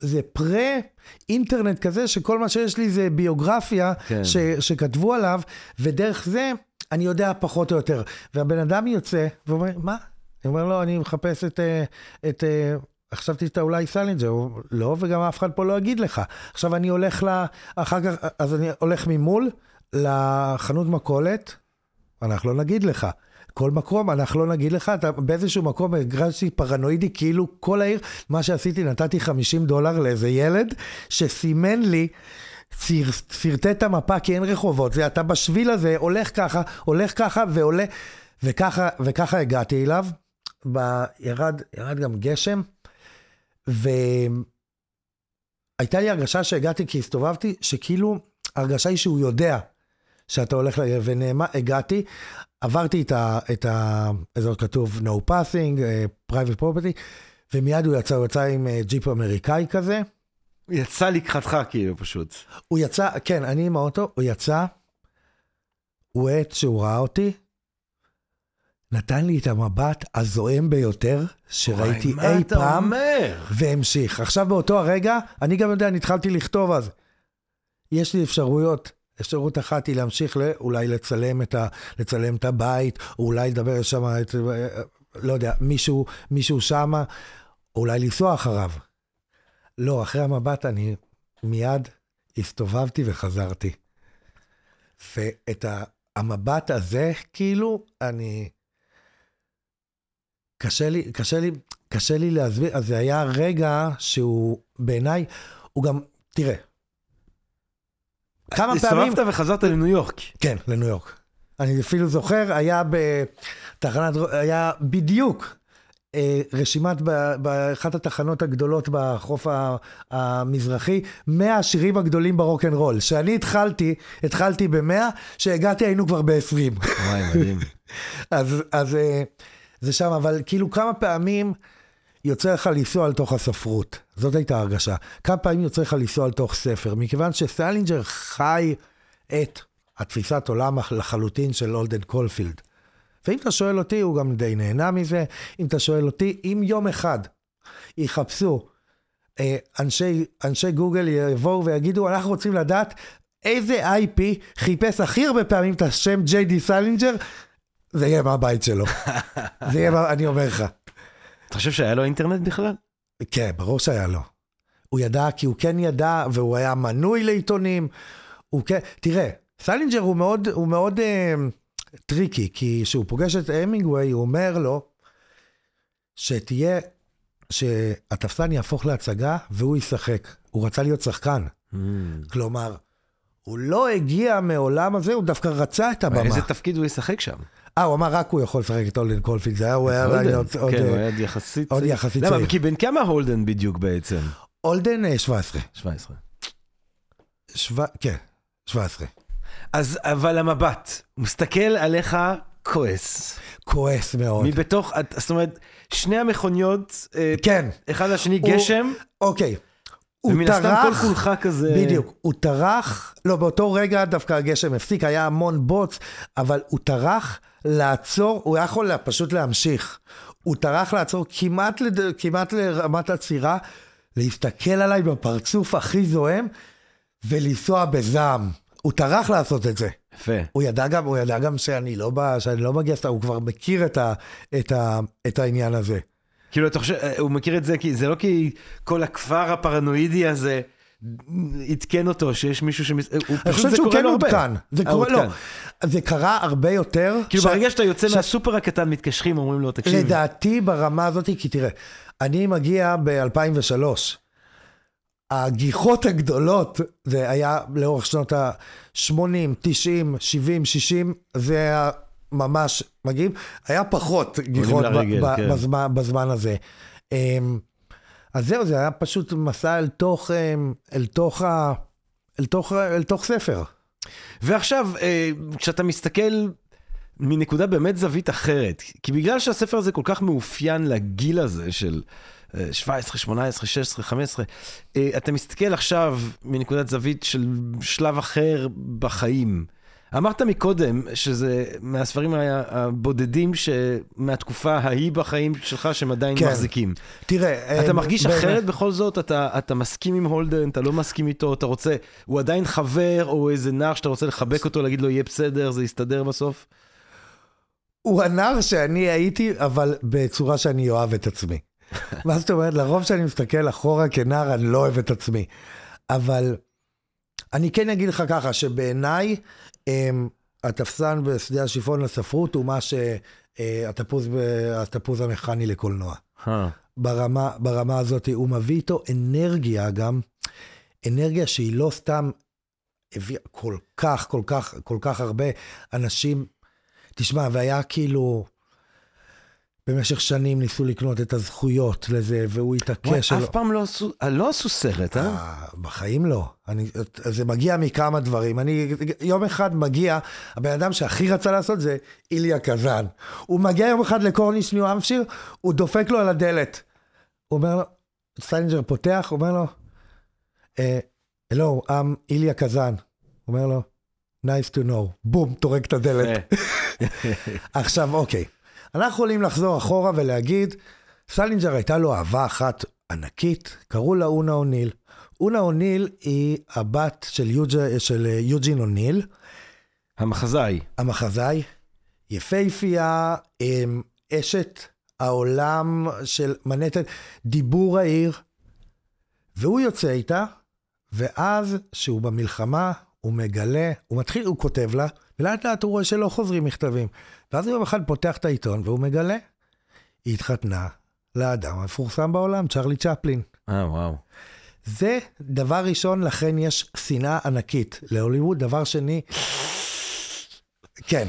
זה, זה פרה-אינטרנט כזה, שכל מה שיש לי זה ביוגרפיה כן. ש, שכתבו עליו, ודרך זה אני יודע פחות או יותר. והבן אדם יוצא ואומר, מה? אני אומר לו, אני מחפש את... אה, את אה, חשבתי שאתה אולי סלינג'ר, לא, וגם אף אחד פה לא יגיד לך. עכשיו אני הולך ל... אחר כך, אז אני הולך ממול לחנות מכולת, אנחנו לא נגיד לך. כל מקום, אנחנו לא נגיד לך, אתה באיזשהו מקום הרגשתי פרנואידי, כאילו כל העיר, מה שעשיתי, נתתי 50 דולר לאיזה ילד, שסימן לי, סרטט את המפה, כי אין רחובות, זה אתה בשביל הזה, הולך ככה, הולך ככה ועולה, וככה, וככה הגעתי אליו. ב, ירד, ירד גם גשם, והייתה לי הרגשה שהגעתי כי הסתובבתי, שכאילו, ההרגשה היא שהוא יודע שאתה הולך, ל- ונעמה, הגעתי, עברתי את ה... את ה איזה כתוב no passing, אה, private property, ומיד הוא יצא, הוא יצא עם אה, ג'יפ אמריקאי כזה. הוא יצא לקראתך, כאילו, פשוט. הוא יצא, כן, אני עם האוטו, הוא יצא, הוא עת שהוא ראה אותי, נתן לי את המבט הזועם ביותר שראיתי וואי, אי פעם, אומר? והמשיך. עכשיו באותו הרגע, אני גם יודע, אני התחלתי לכתוב אז. יש לי אפשרויות. אפשרות אחת היא להמשיך ל, אולי לצלם את, ה, לצלם את הבית, או אולי לדבר שם, את, לא יודע, מישהו, מישהו שמה, או אולי לנסוע אחריו. לא, אחרי המבט אני מיד הסתובבתי וחזרתי. ואת ה, המבט הזה, כאילו, אני... קשה לי, קשה לי, קשה לי להסביר, אז זה היה רגע שהוא בעיניי, הוא גם, תראה, כמה פעמים, הסתובבת וחזרת לניו יורק. כן, לניו יורק. אני אפילו זוכר, היה בתחנת, היה בדיוק אה, רשימת, באחת התחנות הגדולות בחוף המזרחי, 100 השירים הגדולים ברוקנרול. כשאני התחלתי, התחלתי ב-100, כשהגעתי היינו כבר ב-20. וואי, מדהים. אז, אז אה, זה שם, אבל כאילו כמה פעמים יוצא לך לנסוע אל תוך הספרות. זאת הייתה ההרגשה. כמה פעמים יוצא לך לנסוע אל תוך ספר, מכיוון שסלינג'ר חי את התפיסת עולם לחלוטין של הולדן קולפילד. ואם אתה שואל אותי, הוא גם די נהנה מזה. אם אתה שואל אותי, אם יום אחד יחפשו אה, אנשי, אנשי גוגל יבואו ויגידו, אנחנו רוצים לדעת איזה IP חיפש הכי הרבה פעמים את השם ג'יי די סלינג'ר, זה יהיה מהבית שלו. זה יהיה, מה- אני אומר לך. אתה חושב שהיה לו אינטרנט בכלל? כן, ברור שהיה לו. הוא ידע, כי הוא כן ידע, והוא היה מנוי לעיתונים. הוא כן, תראה, סלינג'ר הוא מאוד, הוא מאוד אה, tricky, כי כשהוא פוגש את המינגווי, הוא אומר לו, שתהיה, שהתפסן יהפוך להצגה והוא ישחק. הוא רצה להיות שחקן. כלומר, הוא לא הגיע מעולם הזה, הוא דווקא רצה את הבמה. איזה תפקיד הוא ישחק שם? אה, הוא אמר רק הוא יכול לשחק את אולדן קולפילד, זה היה, הוא היה עדיין עוד... כן, הוא אה, היה יחסית... עוד יחסית למה? צעיר. כי בן כמה הולדן בדיוק בעצם? אולדן אה, 17. 17. שו... כן, 17. אז, אבל המבט, הוא מסתכל עליך כועס. כועס מאוד. מבתוך, זאת אומרת, שני המכוניות, אה, כן, אחד לשני הוא- גשם, אוקיי. הוא ומן הסתם כל טרח, כולך כזה... בדיוק, הוא טרח, לא, באותו רגע דווקא הגשם הפסיק, היה המון בוץ, אבל הוא טרח לעצור, הוא היה יכול פשוט להמשיך. הוא טרח לעצור כמעט, לד... כמעט לרמת עצירה, להסתכל עליי בפרצוף הכי זועם, ולנסוע בזעם. הוא טרח לעשות את זה. יפה. הוא ידע גם, הוא ידע גם שאני לא, בא, שאני לא מגיע סתם, הוא כבר מכיר את, ה, את, ה, את העניין הזה. כאילו, אתה חושב, הוא מכיר את זה, כי זה לא כי כל הכפר הפרנואידי הזה עדכן אותו שיש מישהו שמס... הוא אני פשוט חושב זה שהוא קורה כן לו הרבה. עודכן. זה אה, קורה, לא, עודכן. זה קרה הרבה יותר. כאילו ש- ברגע שאתה יוצא ש- מהסופר הקטן, מתקשרים, אומרים לו, תקשיב. לדעתי ברמה הזאת, כי תראה, אני מגיע ב-2003. הגיחות הגדולות, זה היה לאורך שנות ה-80, 90, 70, 60, זה היה ממש מגיעים. היה פחות גיחות לרגל, כן. בזמן, בזמן הזה. אמ, אז זהו, זה היה פשוט מסע אל תוך, אמ, אל תוך, ה, אל תוך, אל תוך ספר. ועכשיו, אה, כשאתה מסתכל מנקודה באמת זווית אחרת, כי בגלל שהספר הזה כל כך מאופיין לגיל הזה של אה, 17, 18, 16, 15, אה, אתה מסתכל עכשיו מנקודת זווית של שלב אחר בחיים. אמרת מקודם שזה מהספרים הבודדים שמהתקופה ההיא בחיים שלך שהם עדיין כן. מחזיקים. תראה, אתה אמ, מרגיש באמת. אחרת בכל זאת? אתה, אתה מסכים עם הולדן, אתה לא מסכים איתו, אתה רוצה, הוא עדיין חבר או איזה נער שאתה רוצה לחבק אותו, להגיד לו יהיה בסדר, זה יסתדר בסוף? הוא הנער שאני הייתי, אבל בצורה שאני אוהב את עצמי. מה זאת אומרת? לרוב כשאני מסתכל אחורה כנער, אני לא אוהב את עצמי. אבל אני כן אגיד לך ככה, שבעיניי, התפסן בשדה השיפון לספרות הוא מה שהתפוז התפוז המכני לקולנוע. ברמה, ברמה הזאת, הוא מביא איתו אנרגיה גם, אנרגיה שהיא לא סתם הביאה כל כך, כל כך, כל כך הרבה אנשים. תשמע, והיה כאילו, במשך שנים ניסו לקנות את הזכויות לזה, והוא התעקש. אף פעם לא עשו, אה, לא עשו סרט, אה? אה, בחיים לא. אני, זה מגיע מכמה דברים. אני יום אחד מגיע, הבן אדם שהכי רצה לעשות זה איליה קזאן. הוא מגיע יום אחד לקורניש ניו אמפשיר, הוא דופק לו על הדלת. הוא אומר לו, סלינג'ר פותח, הוא אומר לו, hello, I'm איליה קזאן. הוא אומר לו, nice to know. בום, טורק את הדלת. עכשיו, אוקיי. אנחנו יכולים לחזור אחורה ולהגיד, סלינג'ר הייתה לו אהבה אחת ענקית, קראו לה אונה אוניל. אונה אוניל היא הבת של, יוג'ה, של יוג'ין אוניל, המחזאי. המחזאי, יפייפייה, אמ, אשת העולם של מנהטן, דיבור העיר, והוא יוצא איתה, ואז, שהוא במלחמה, הוא מגלה, הוא מתחיל, הוא כותב לה, ולאט לאט הוא רואה שלא חוזרים מכתבים. ואז יום אחד פותח את העיתון, והוא מגלה, היא התחתנה לאדם המפורסם בעולם, צ'רלי צ'פלין. אה, וואו. זה דבר ראשון, לכן יש שנאה ענקית להוליווד. דבר שני, כן,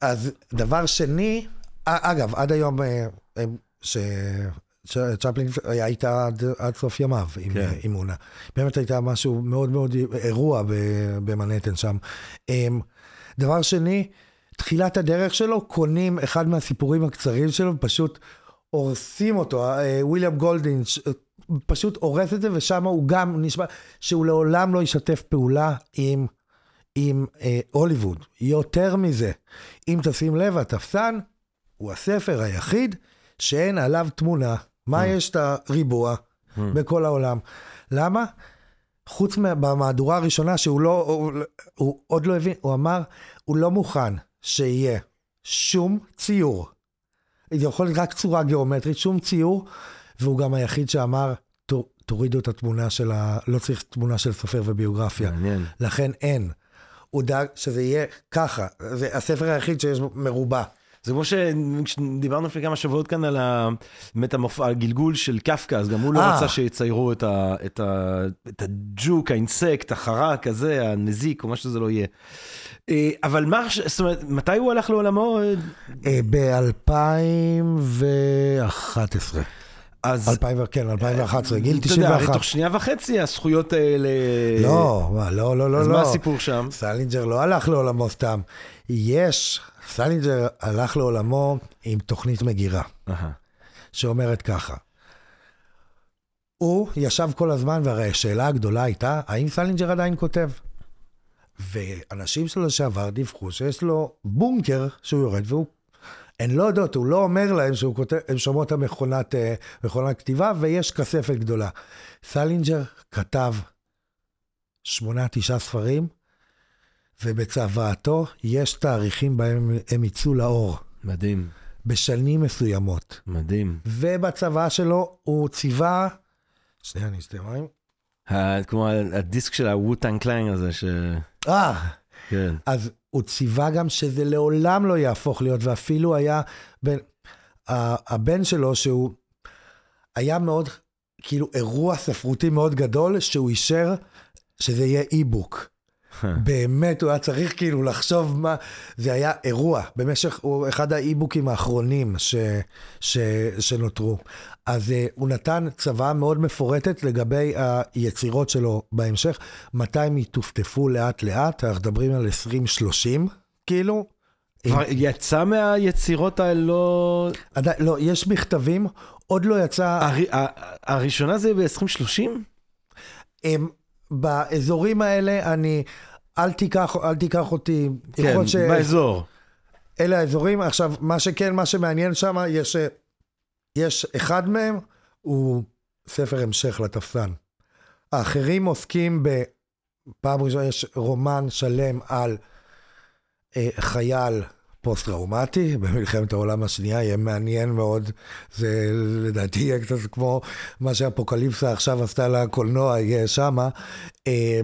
אז דבר שני, א- אגב, עד היום, אה, אה, ש... צ'פלין היה איתה עד, עד סוף ימיו עם, כן. כן. עם אונה. באמת הייתה משהו מאוד מאוד אירוע במנהטן שם. אמ, דבר שני, תחילת הדרך שלו, קונים אחד מהסיפורים הקצרים שלו, פשוט הורסים אותו. אה, וויליאם גולדין פשוט הורס את זה, ושם הוא גם נשמע שהוא לעולם לא ישתף פעולה עם, עם אה, הוליווד. יותר מזה, אם תשים לב, התפסן הוא הספר היחיד שאין עליו תמונה. מה יש את הריבוע בכל העולם? למה? חוץ מהמהדורה הראשונה שהוא לא, הוא, הוא עוד לא הבין, הוא אמר, הוא לא מוכן שיהיה שום ציור. זה יכול להיות רק צורה גיאומטרית, שום ציור, והוא גם היחיד שאמר, "תור- תורידו את התמונה של ה... לא צריך תמונה של סופר וביוגרפיה. מעניין. לכן אין. הוא דאג שזה יהיה ככה. זה הספר היחיד שיש מרובע. זה כמו שדיברנו לפני כמה שבועות כאן על המטמורפ... הגלגול של קפקא, אז גם הוא לא אה. רצה שיציירו את, ה... את, ה... את הג'וק, האינסקט, החרק הזה, הנזיק, או מה שזה לא יהיה. אה, אבל מה, זאת אומרת, מתי הוא הלך לעולמו? אה, ב-2011. אז... 2000, כן, 2011, גיל אתה יודע, הרי 91. תוך שנייה וחצי הזכויות האלה... לא, לא, לא, לא, אז לא. מה הסיפור שם? סלינג'ר לא הלך לעולמו סתם. יש, סלינג'ר הלך לעולמו עם תוכנית מגירה. שאומרת ככה. הוא ישב כל הזמן, והרי השאלה הגדולה הייתה, האם סלינג'ר עדיין כותב? ואנשים שלו לשעבר דיווחו שיש לו בונקר שהוא יורד והוא... הן לא יודעות, הוא לא אומר להם שהוא כותב, הן שומעות את המכונת אה, מכונת כתיבה ויש כספת גדולה. סלינג'ר כתב שמונה, תשעה ספרים, ובצוואתו יש תאריכים בהם הם יצאו לאור, מדהים, בשנים מסוימות. מדהים. ובצוואה שלו הוא ציווה... שנייה, אני אשתה מים. כמו הדיסק של ה Wu-Tang Clan הזה, ש... אה, כן. אז הוא ציווה גם שזה לעולם לא יהפוך להיות, ואפילו היה בן, הבן שלו, שהוא היה מאוד, כאילו אירוע ספרותי מאוד גדול, שהוא אישר שזה יהיה אי-בוק. באמת, הוא היה צריך כאילו לחשוב מה... זה היה אירוע, במשך, הוא אחד האי-בוקים האחרונים ש, ש, שנותרו. אז uh, הוא נתן צוואה מאוד מפורטת לגבי היצירות שלו בהמשך, מתי הם יטופטפו לאט-לאט, אנחנו מדברים על 2030, כאילו. כבר יצא מהיצירות הלא... עדיין, לא, יש מכתבים, עוד לא יצא, הר- הראשונה זה ב-2030? הם, באזורים האלה, אני, אל תיקח, אל תיקח אותי, כן, ש- באזור. אלה האזורים. עכשיו, מה שכן, מה שמעניין שם, יש, יש אחד מהם, הוא ספר המשך לתפסן. האחרים עוסקים ב... פעם ראשונה יש רומן שלם על אה, חייל פוסט-טראומטי במלחמת העולם השנייה, יהיה מעניין מאוד. זה לדעתי יהיה קצת כמו מה שאפוקליפסה עכשיו עשתה לקולנוע, יהיה שמה. אה,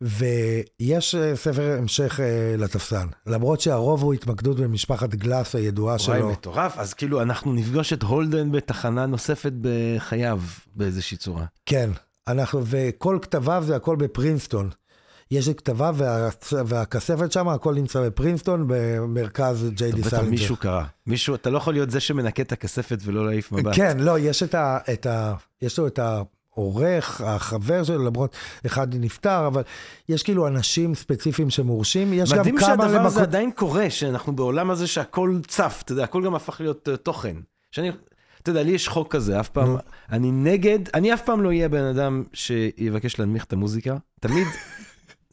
ויש אה, ספר המשך אה, לתפסן, למרות שהרוב הוא התמקדות במשפחת גלאס הידועה וואי, שלו. מטורף. אז כאילו, אנחנו נפגוש את הולדן בתחנה נוספת בחייו, באיזושהי צורה. כן, אנחנו, וכל כתביו זה הכל בפרינסטון. יש את כתביו וה, והכספת שם, הכל נמצא בפרינסטון, במרכז ג'יי די סלינג'ר. מישהו קרא. מישהו, אתה לא יכול להיות זה שמנקה את הכספת ולא להעיף מבט. כן, לא, יש את ה... את ה יש לו את העורך, החבר שלו, למרות אחד נפטר, אבל יש כאילו אנשים ספציפיים שמורשים. יש גם מדהים כמה שהדבר הזה למקום... עדיין קורה, שאנחנו בעולם הזה שהכל צף, אתה יודע, הכל גם הפך להיות אה, תוכן. שאני, אתה יודע, לי יש חוק כזה, אף פעם. אני נגד, אני אף פעם לא אהיה בן אדם שיבקש להנמיך את המוזיקה, תמיד,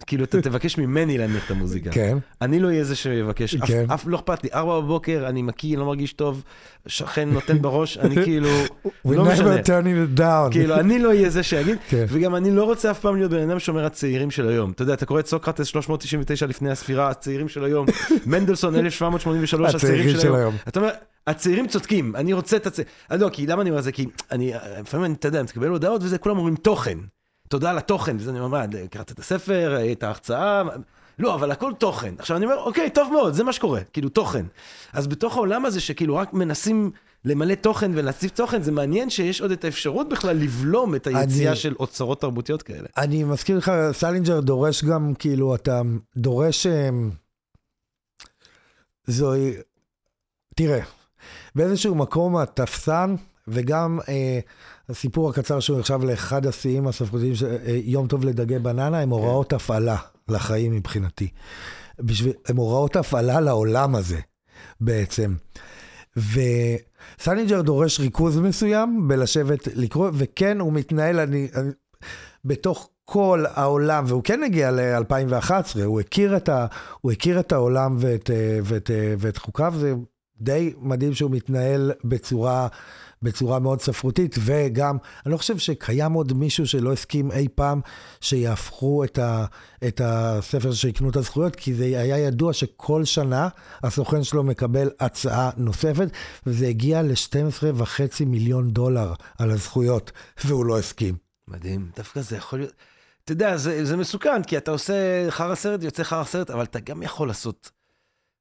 כאילו, אתה תבקש ממני להנמיך את המוזיקה. כן, אני לא אהיה זה שיבקש, אף, כן. אף לא אכפת לי, ארבע בבוקר, אני מקיא, לא מרגיש טוב, שכן נותן בראש, אני כאילו, we לא משנה. never turning it down. כאילו, אני לא אהיה זה שיגיד, כן. וגם אני לא רוצה אף פעם להיות בן אדם שאומר הצעירים של היום. אתה יודע, אתה קורא את סוקרטס 399 לפני הספירה, הצעירים של היום, מנדלסון 1783, הצעירים של היום. אתה אומר, הצעירים צודקים, אני רוצה את הצעירים. לא, כי למה אני אומר את זה? כי אני, לפעמים אני, אתה יודע, אני מקבל הודעות וזה, כולם אומרים תוכן. תודה על התוכן, וזה אני אומר, מה, קראת את הספר, את ההרצאה, לא, אבל הכל תוכן. עכשיו אני אומר, אוקיי, טוב מאוד, זה מה שקורה, כאילו תוכן. אז בתוך העולם הזה שכאילו רק מנסים למלא תוכן ולהציב תוכן, זה מעניין שיש עוד את האפשרות בכלל לבלום את היציאה אני- של אוצרות תרבותיות כאלה. אני מזכיר לך, סלינג'ר דורש גם, כאילו, אתה דורש... אמ, זוהי... תראה, באיזשהו מקום התפסן, וגם אה, הסיפור הקצר שהוא נחשב לאחד השיאים הספרותיים אה, יום טוב לדגי בננה, הם הוראות הפעלה לחיים מבחינתי. בשביל, הם הוראות הפעלה לעולם הזה, בעצם. וסלינג'ר דורש ריכוז מסוים בלשבת לקרוא, וכן, הוא מתנהל, אני, אני, בתוך כל העולם, והוא כן הגיע ל-2011, הוא הכיר את, ה, הוא הכיר את העולם ואת, אה, ואת, אה, ואת חוקיו, זה די מדהים שהוא מתנהל בצורה, בצורה מאוד ספרותית, וגם, אני לא חושב שקיים עוד מישהו שלא הסכים אי פעם שיהפכו את, ה, את הספר שיקנו את הזכויות, כי זה היה ידוע שכל שנה הסוכן שלו מקבל הצעה נוספת, וזה הגיע ל-12.5 מיליון דולר על הזכויות, והוא לא הסכים. מדהים, דווקא זה יכול להיות... אתה יודע, זה, זה מסוכן, כי אתה עושה חרא סרט, יוצא חרא סרט, אבל אתה גם יכול לעשות...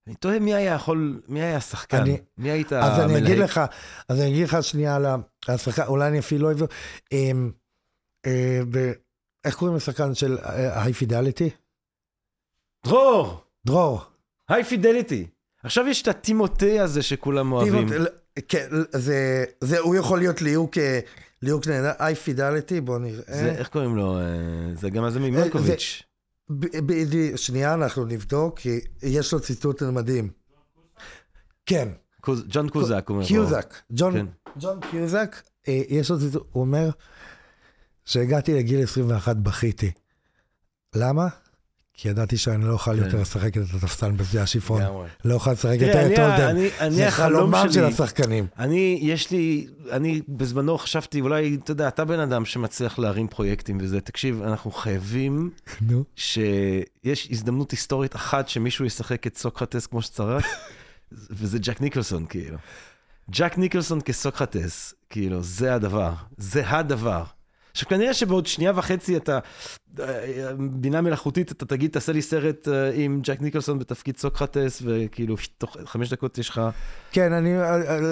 אני תוהה מי היה יכול, מי היה השחקן? אני- מי היית אז אני אגיד המלהק? לך, אז אני אגיד לך שנייה על השחקן, אולי אני אפילו לא אבדוק. אמ, אה, ב- איך קוראים לשחקן של היי פידליטי? דרור! דרור. היי פידליטי. עכשיו יש את הטימותי הזה שכולם אוהבים. טימות- כן, זה, זה, הוא יכול להיות ליהוק, אה, ליהוק נהדר, היי פידליטי, בוא נראה. זה, איך קוראים לו? אה, זה גם הזה ממלקוביץ'. ב- ב- שנייה, אנחנו נבדוק, כי יש לו ציטוט מדהים. כן, ג'ון קוזק אומר. קיוזק, ג'ון, כן. ג'ון קיוזק, אה, יש לו ציטוט, הוא אומר, שהגעתי לגיל 21 בכיתי. למה? כי ידעתי שאני לא אוכל יותר כן. לשחק את התפסן בשדה השיפון. לא אוכל לשחק יותר את אולדן. זה חלומם של השחקנים. אני, יש לי, אני בזמנו חשבתי, אולי, אתה יודע, אתה בן אדם שמצליח להרים פרויקטים וזה, תקשיב, אנחנו חייבים. שיש הזדמנות היסטורית אחת שמישהו ישחק את סוקרטס כמו שצריך, וזה ג'ק ניקולסון, כאילו. ג'ק ניקולסון כסוקרטס, כאילו, זה הדבר, זה הדבר. עכשיו, כנראה שבעוד שנייה וחצי אתה, בינה מלאכותית, אתה תגיד, תעשה לי סרט אה, עם ג'ק ניקולסון בתפקיד סוקרטס, וכאילו, תוך חמש דקות יש לך... כן, אני,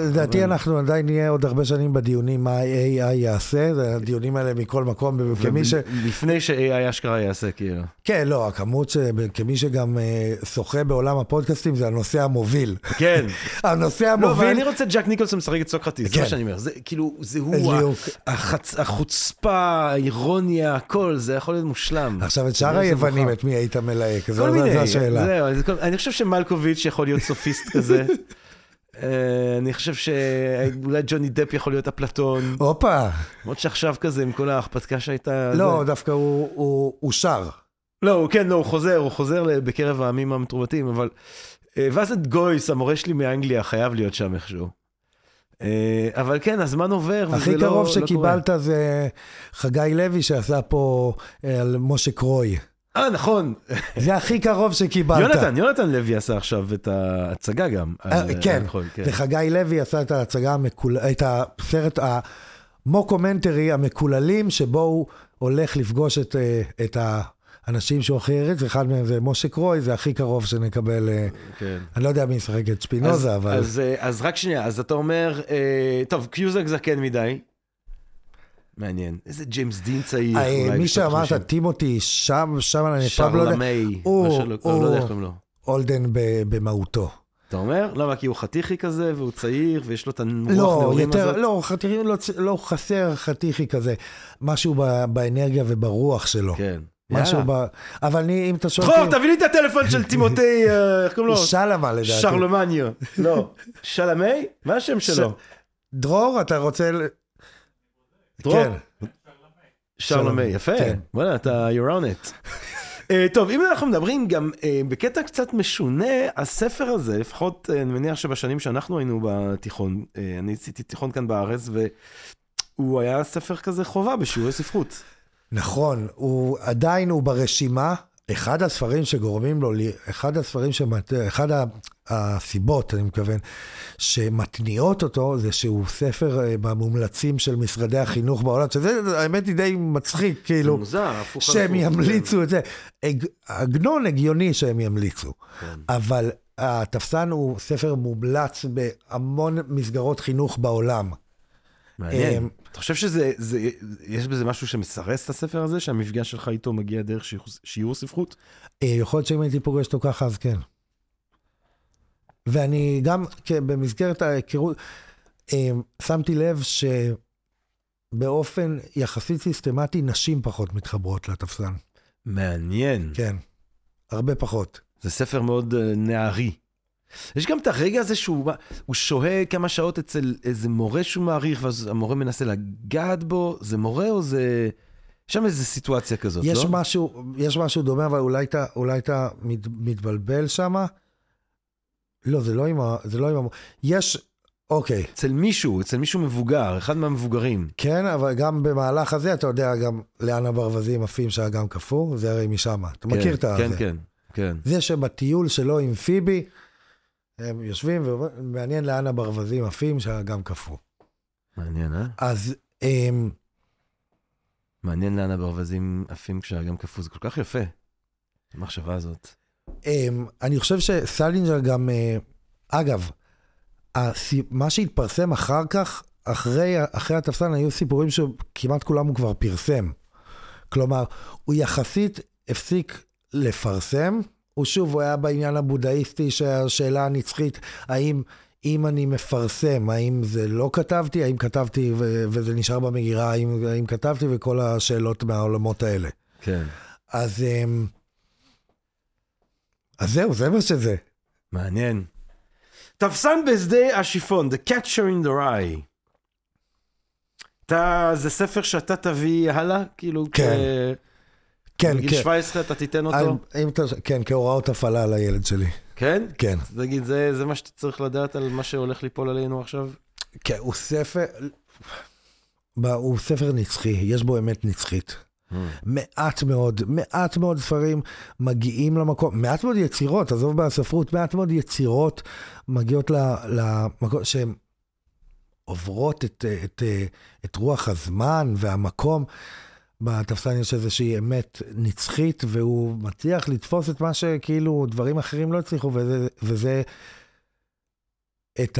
לדעתי אבל- אנחנו עדיין נהיה עוד הרבה שנים בדיונים מה AI יעשה, הדיונים האלה מכל מקום, כמי ש... לפני ש-AI אשכרה יעשה, כאילו. כן, לא, הכמות ש... כמי שגם אה, שוחה בעולם הפודקאסטים זה הנושא המוביל. כן. הנושא לא, אבל המוביל... אני רוצה ג'ק ניקולסון משחק את סוקרטיס, זה כן. מה שאני אומר. זה כאילו, זה הוא, החוצפה, האירוניה, הכל, זה יכול להיות מושלם. עכשיו, את שאר לא היוונים. את מי היית מלהק? זו כל מיני, זו השאלה. זהו, אני חושב שמלקוביץ' יכול להיות סופיסט כזה. אה, אני חושב שאולי ג'וני דפ יכול להיות אפלטון, הופה, למרות שעכשיו כזה, עם כל ההרפתקה שהייתה... לא, דווקא הוא- שר. לא, כן, לא, הוא חוזר, הוא חוזר בקרב העמים המתורבתים, אבל... אה, ואז את גויס, המורה שלי מאנגליה, חייב להיות שם איכשהו. אה, אבל כן, הזמן עובר, וזה הכי לא קרוב לא שקיבלת זה חגי לוי שעשה פה אה, על משה קרוי. קורה. אה, נכון. זה הכי קרוב שקיבלת. יונתן, יונתן לוי עשה עכשיו את ההצגה גם. אה, כן, נכון, כן. וחגי לוי עשה את ההצגה. את הסרט המוקומנטרי המקוללים, שבו הוא הולך לפגוש את, אה, את האנשים שהוא הכי העריץ, אחד מהם זה משה קרוי, זה הכי קרוב שנקבל, אה, כן. אני לא יודע מי ישחק את אז, שפינוזה, אבל... אז, אה, אז רק שנייה, אז אתה אומר, אה, טוב, קיוזק זקן מדי. מעניין. איזה ג'יימס דין צעיר. אה, אולי מי שאמרת, 50. טימותי, שם, שם אני פעם לא יודע, שרלמי, הוא- מה שלא הוא- לא יודע איך קוראים לו. אולדן במהותו. אתה אומר? למה? כי הוא חתיכי כזה, והוא צעיר, ויש לו את הרוח לא, יותר, הזאת? לא, חתיכי, לא, לא חסר חתיכי כזה, משהו ב, באנרגיה וברוח שלו. כן. משהו. ב... אבל אני, אם אתה שואל דרור, תביא לי את הטלפון של טימותי, אה, איך קוראים לו? שלמה לדעתי. שרלמניו. לא. שלמי? מה השם שלו? דרור, אתה רוצה... דרור? כן. שרלמי, יפה. כן. וואלה, אתה, you're on it. אה, טוב, אם אנחנו מדברים גם אה, בקטע קצת משונה, הספר הזה, לפחות אני מניח שבשנים שאנחנו היינו בתיכון, אני עשיתי תיכון כאן בארץ, והוא היה ספר כזה חובה בשיעורי ספרות. נכון, הוא עדיין הוא ברשימה. אחד הספרים שגורמים לו, אחד הספרים, שמת, אחד הסיבות, אני מתכוון, שמתניעות אותו, זה שהוא ספר אה, במומלצים של משרדי החינוך בעולם, שזה, האמת היא די מצחיק, כאילו, מוזר, הפוך שהם. ימליצו את זה. עגנון הגיוני שהם ימליצו, כן. אבל התפסן הוא ספר מומלץ בהמון מסגרות חינוך בעולם. מעניין. אתה חושב שזה, זה, יש בזה משהו שמסרס את הספר הזה, שהמפגש שלך איתו מגיע דרך שיעור- שיעור ספרות? אה, יכול להיות שאם הייתי פוגש אותו ככה, אז כן. ואני גם, כן, במסגרת ההיכרות, אה, שמתי לב שבאופן יחסית סיסטמטי, נשים פחות מתחברות לתפסן. מעניין. כן, הרבה פחות. זה ספר מאוד אה, נערי. יש גם את הרגע הזה שהוא הוא שוהה כמה שעות אצל איזה מורה שהוא מעריך, ואז המורה מנסה לגעת בו, זה מורה או זה... יש שם איזה סיטואציה כזאת, יש לא? משהו, יש משהו דומה, אבל אולי אתה, אולי אתה מת, מתבלבל שם. לא, זה לא עם ה... זה לא עם ה... יש, אוקיי. אצל מישהו, אצל מישהו מבוגר, אחד מהמבוגרים. כן, אבל גם במהלך הזה, אתה יודע גם לאן הברווזים עפים שהיה גם קפוא, זה הרי משם. אתה מכיר את. כן, זה. כן, כן. זה שבטיול שלו עם פיבי, הם יושבים ומעניין לאן הברווזים עפים כשהאגם קפוא. מעניין, אה? אז אמ, מעניין לאן הברווזים עפים כשהאגם קפוא, זה כל כך יפה. המחשבה הזאת. אמ, אני חושב שסלינג'ר גם, אה, אגב, הסי- מה שהתפרסם אחר כך, אחרי, אחרי התפסן, היו סיפורים שכמעט כולם הוא כבר פרסם. כלומר, הוא יחסית הפסיק לפרסם. הוא שוב, הוא היה בעניין הבודהיסטי, שהשאלה הנצחית, האם אם אני מפרסם, האם זה לא כתבתי, האם כתבתי ו- וזה נשאר במגירה, האם, האם כתבתי, וכל השאלות מהעולמות האלה. כן. אז, אמ, אז זהו, זה מה שזה. מעניין. תפסן בשדה השיפון, The Catcher in the Rye. אתה, זה ספר שאתה תביא הלאה? כאילו, כן. כ... כן, בגיל כן. 17 אתה תיתן אותו? אם אתה, כן, כהוראות הפעלה לילד שלי. כן? כן. תגיד, זה, זה מה שאתה צריך לדעת על מה שהולך ליפול עלינו עכשיו? כן, הוא ספר, הוא ספר נצחי, יש בו אמת נצחית. מעט מאוד, מעט מאוד ספרים מגיעים למקום, מעט מאוד יצירות, עזוב בספרות, מעט מאוד יצירות מגיעות למקום שהן עוברות את, את, את רוח הזמן והמקום. בתפסן יש איזושהי אמת נצחית, והוא מצליח לתפוס את מה שכאילו דברים אחרים לא הצליחו, וזה, וזה את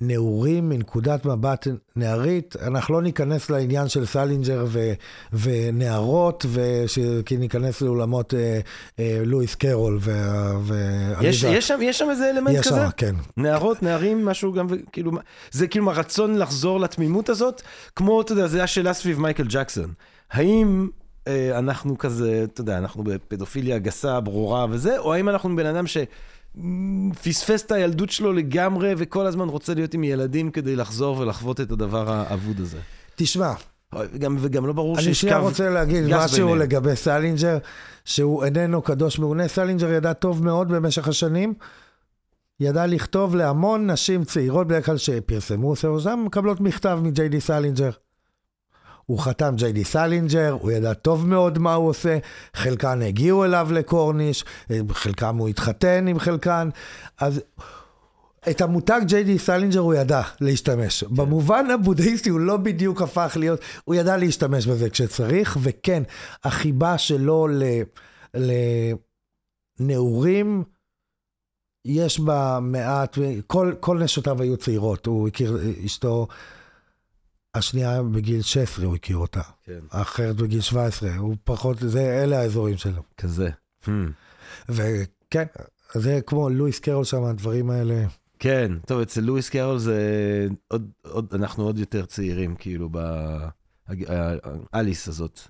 הנעורים מנקודת מבט נערית. אנחנו לא ניכנס לעניין של סלינג'ר ו, ונערות, וש- כי ניכנס לעולמות אה, אה, לואיס קרול וה- יש, ואליס. יש, שם, יש שם איזה אלמנט יש כזה? שם, כן. נערות, נערים, משהו גם, כאילו, זה כאילו הרצון לחזור לתמימות הזאת, כמו, אתה יודע, זה השאלה סביב מייקל ג'קסון. האם אה, אנחנו כזה, אתה יודע, אנחנו בפדופיליה גסה, ברורה וזה, או האם אנחנו בן אדם שפספס את הילדות שלו לגמרי, וכל הזמן רוצה להיות עם ילדים כדי לחזור ולחוות את הדבר האבוד הזה? תשמע, וגם, וגם לא ברור אני שיש קו רוצה להגיד משהו ביניהם. לגבי סלינג'ר, שהוא איננו קדוש מעונה. סלינג'ר ידע טוב מאוד במשך השנים. ידע לכתוב להמון נשים צעירות, בדרך כלל שפרסמו ספר שם, מקבלות מכתב מג'יי די סלינג'ר. הוא חתם ג'יי די סלינג'ר, הוא ידע טוב מאוד מה הוא עושה, חלקן הגיעו אליו לקורניש, חלקם הוא התחתן עם חלקן, אז את המותג ג'יי די סלינג'ר הוא ידע להשתמש. כן. במובן הבודהיסטי הוא לא בדיוק הפך להיות, הוא ידע להשתמש בזה כשצריך, וכן, החיבה שלו. לנעורים, יש בה מעט, כל, כל נשותיו היו צעירות, הוא הכיר אשתו, השנייה בגיל 16 הוא הכיר אותה, כן, האחרת בגיל 17, הוא פחות, זה, אלה האזורים שלו. כזה. Hmm. וכן, זה כמו לואיס קרול שם, הדברים האלה. כן, טוב, אצל לואיס קרול זה עוד, עוד, אנחנו עוד יותר צעירים, כאילו, באליס הזאת.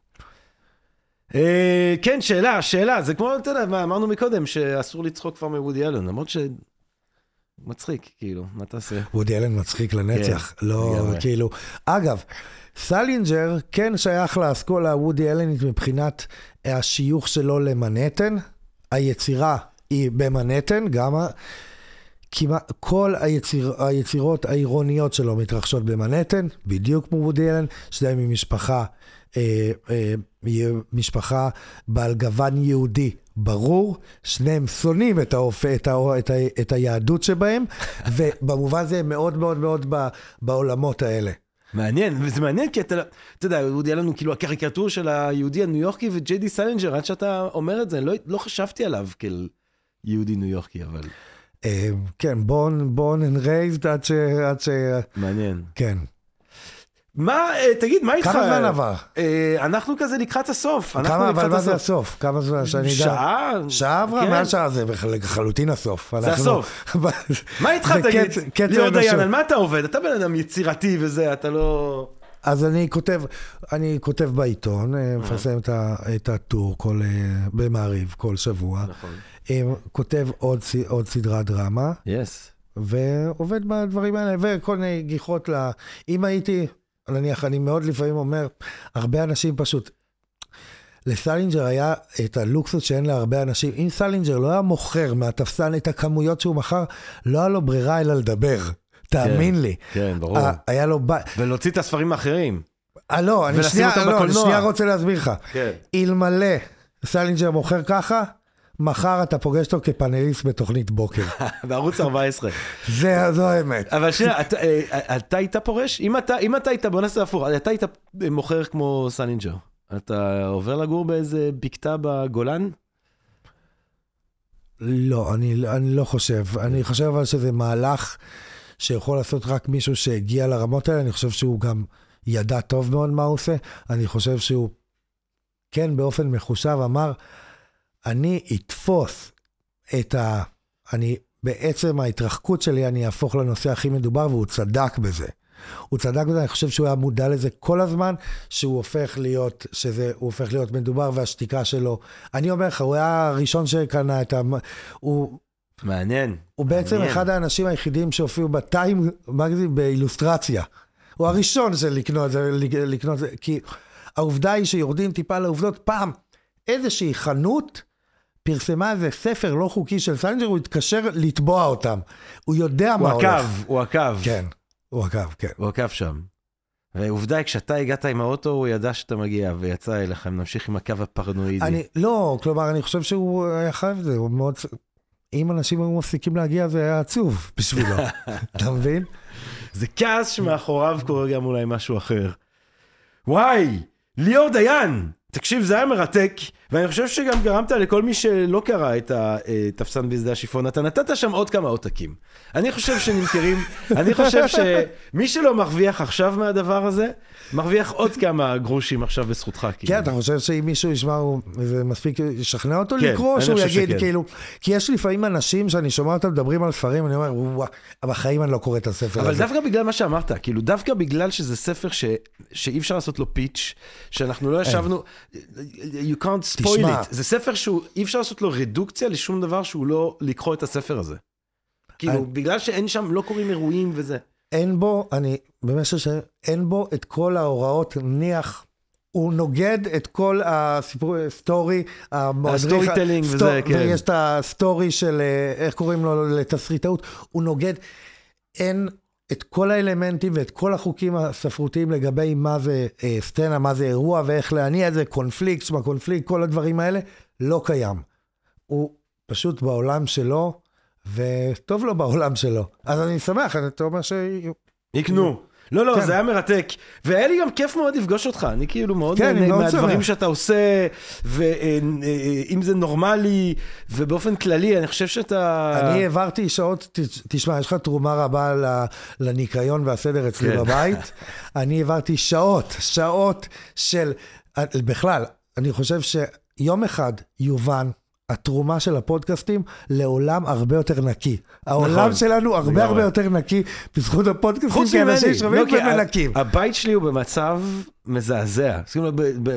אה, כן, שאלה, שאלה, זה כמו, אתה יודע, מה אמרנו מקודם, שאסור לצחוק כבר מוודי אלן, למרות ש... מצחיק, כאילו, מה תעשה? וודי אלן מצחיק לנצח, כן, לא לגמרי. כאילו. אגב, סלינג'ר כן שייך לאסכולה הוודי אלנית מבחינת השיוך שלו למנהטן. היצירה היא במנהטן, גם. כמעט כל היציר, היצירות העירוניות שלו מתרחשות במנהטן, בדיוק כמו וודי אלן, שניהם ממשפחה, אה, אה, משפחה בעל גוון יהודי ברור, שניהם שונאים את, האופ... את, ה... את, ה... את היהדות שבהם, ובמובן הזה הם מאוד מאוד מאוד ב... בעולמות האלה. מעניין, וזה מעניין כי אתה, אתה יודע, וודי אלן הוא כאילו הקריקטורה של היהודי הניו יורקי וג'יי די סלינג'ר, עד שאתה אומר את זה, לא, לא חשבתי עליו כאל יהודי ניו יורקי, אבל אה, כן, born, born and raised. עד ש... מעניין. כן. מה, אה, תגיד, מה איתך? כמה זמן עבר? אה, אנחנו כזה לקראת הסוף. כמה, אבל מה זה הסוף? כמה זמן שאני יודע? שעה? שעה עברה? כן. מעל שעה זה לחלוטין הסוף. זה הסוף. מה איתך, תגיד? ליאור. דיין, על מה אתה עובד? אתה בן אדם יצירתי וזה, אתה לא... אז אני כותב, אני כותב בעיתון, אה, מפרסם את הטור במעריב כל שבוע. נכון. כותב עוד סדרת דרמה, yes. ועובד בדברים האלה, וכל מיני גיחות ל... אם הייתי, נניח, אני מאוד לפעמים אומר, הרבה אנשים פשוט... לסלינג'ר היה את הלוקסוס שאין להרבה אנשים. אם סלינג'ר לא היה מוכר מהתפסן את הכמויות שהוא מכר, לא היה לו ברירה אלא לדבר. תאמין לי. כן, ברור. היה לו... ולהוציא את הספרים האחרים. אה, לא, אני שנייה, לא, אני. שנייה רוצה להסביר לך. כן. אלמלא סלינג'ר מוכר ככה, מחר אתה פוגש אותו כפאנליסט בתוכנית בוקר. בערוץ 14. זה, זו האמת. אבל שנייה, אתה, אה, אתה היית פורש? אם אתה, אם אתה היית, בוא נעשה הפוך, אתה היית מוכר כמו סלינג'ר. אתה עובר לגור באיזה בקתה בגולן? לא, אני, אני לא חושב. אני חושב אבל שזה מהלך שיכול לעשות רק מישהו שהגיע לרמות האלה. אני חושב שהוא גם ידע טוב מאוד מה הוא עושה. אני חושב שהוא, כן, באופן מחושב אמר, אני אתפוס את ה... אני, בעצם ההתרחקות שלי, אני אהפוך לנושא הכי מדובר, והוא צדק בזה. הוא צדק בזה, אני חושב שהוא היה מודע לזה כל הזמן, שהוא הופך להיות, שזה, הוא הופך להיות מדובר, והשתיקה שלו. אני אומר לך, הוא היה הראשון שקנה את ה... הוא, מעניין. הוא בעצם מעניין. אחד האנשים היחידים שהופיעו בטיים מגזין באילוסטרציה. הוא הראשון של לקנות, זה- לקנות, זה, כי העובדה היא שיורדים טיפה לעובדות, פעם איזושהי חנות פרסמה איזה ספר לא חוקי של סלינג'ר, הוא התקשר לתבוע אותם. הוא יודע מה הוא הולך. עקב, הוא עקב. כן, הוא עקב, כן. הוא עקב שם. ועובדה כשאתה הגעת עם האוטו, הוא ידע שאתה מגיע ויצא אליך, נמשיך עם הקו הפרנואידי. אני, לא, כלומר, אני חושב שהוא היה חייב את זה, הוא מאוד... אם אנשים היו מפסיקים להגיע, זה היה עצוב בשבילו, אתה מבין? זה כעס שמאחוריו קורה גם אולי משהו אחר. וואי, ליאור דיין! תקשיב, זה היה מרתק, ואני חושב שגם גרמת לכל מי שלא קרא את התפסן בשדה השיפון, אתה נתת שם עוד כמה עותקים. אני חושב שנמכרים, אני חושב שמי שלא מרוויח עכשיו מהדבר הזה, מרוויח עוד כמה גרושים עכשיו בזכותך. כאילו. כן, אתה חושב שאם מישהו ישמע, הוא- זה מספיק ישכנע אותו כן, לקרוא, אני שהוא יגיד שכן. כאילו, כי יש לפעמים אנשים שאני שומע אותם מדברים על ספרים, אני אומר, וואו, בחיים אני לא קורא את הספר אבל הזה. דווקא בגלל מה שאמרת, כאילו דווקא בגלל שזה ספר ש, שאי אפשר לעשות לו פיץ', שאנחנו לא ישבנו, you can't spoil תשמע. זה ספר שהוא, אי אפשר לעשות לו רדוקציה לשום דבר שהוא לא לקרוא את הספר הזה. כאילו, אני- בגלל שאין שם, לא קורים אירועים וזה. אין בו, אני, במשך ש... אין בו את כל ההוראות, נניח, הוא נוגד את כל הסיפור, סטורי, ה storytelling וזה, כן. ויש את ה story של, אה, איך קוראים לו, לתסריטאות, הוא נוגד, אין את כל האלמנטים ואת כל החוקים הספרותיים לגבי מה זה אה, סצנה, מה זה אירוע ואיך להניע את זה, קונפליקט, שמע קונפליקט, כל הדברים האלה, לא קיים. הוא פשוט בעולם שלו, וטוב לו בעולם שלו. אז אני שמח, אתה אומר ש... יקנו. לא, לא, כן. זה היה מרתק. והיה לי גם כיף מאוד לפגוש אותך. אני כאילו מאוד כן, נהנה מהדברים. שאתה עושה, ואם זה נורמלי, ובאופן כללי, אני חושב שאתה... אני העברתי שעות, תשמע, יש לך תרומה רבה לניקיון והסדר אצלי כן. בבית. אני העברתי שעות, שעות של, בכלל, אני חושב שיום אחד יובן. התרומה של הפודקאסטים לעולם הרבה יותר נקי. העולם נכון, שלנו הרבה לגמרי. הרבה יותר נקי בזכות הפודקאסטים, חוץ כי ממני, אנשים שומעים לא, ומנקים. הבית שלי הוא במצב מזעזע,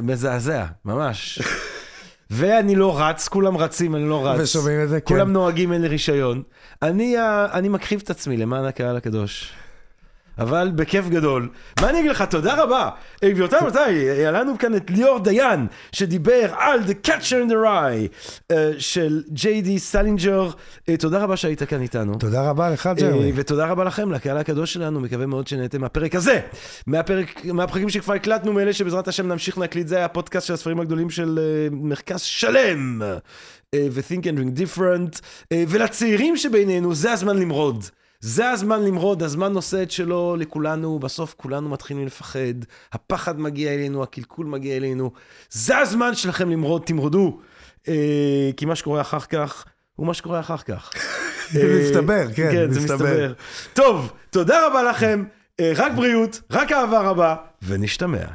מזעזע, ממש. ואני לא רץ, כולם רצים, אני לא רץ. ושומעים את זה, כן. כולם נוהגים, אין לי רישיון. אני, אני מקריב את עצמי למען הקהל הקדוש. אבל בכיף גדול. מה אני אגיד לך, תודה רבה. גבירותיי ורבותיי, היה לנו כאן את ליאור דיין, שדיבר על The Catcher in the Rye אה, של ג'יי די סלינג'ר. תודה רבה שהיית כאן איתנו. תודה רבה לך, אה, ג'רמי. ותודה רבה לכם, לקהל הקדוש שלנו, מקווה מאוד שנהנתם מהפרק הזה. מהפרק, מהפרקים שכבר הקלטנו, מאלה שבעזרת השם נמשיך להקליט, זה היה הפודקאסט של הספרים הגדולים של אה, מרכז שלם. ו-think and drink different. ולצעירים שבינינו, זה הזמן למרוד. זה הזמן למרוד, הזמן עושה את שלו לכולנו, בסוף כולנו מתחילים לפחד, הפחד מגיע אלינו, הקלקול מגיע אלינו. זה הזמן שלכם למרוד, תמרדו. אה, כי מה שקורה אחר כך, הוא מה שקורה אחר כך. זה מסתבר, כן, כן, זה מסתבר. מסתבר. טוב, תודה רבה לכם, אה, רק בריאות, רק אהבה רבה, ונשתמע.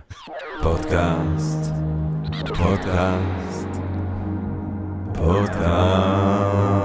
פודקאסט, פודקאסט, פודקאסט.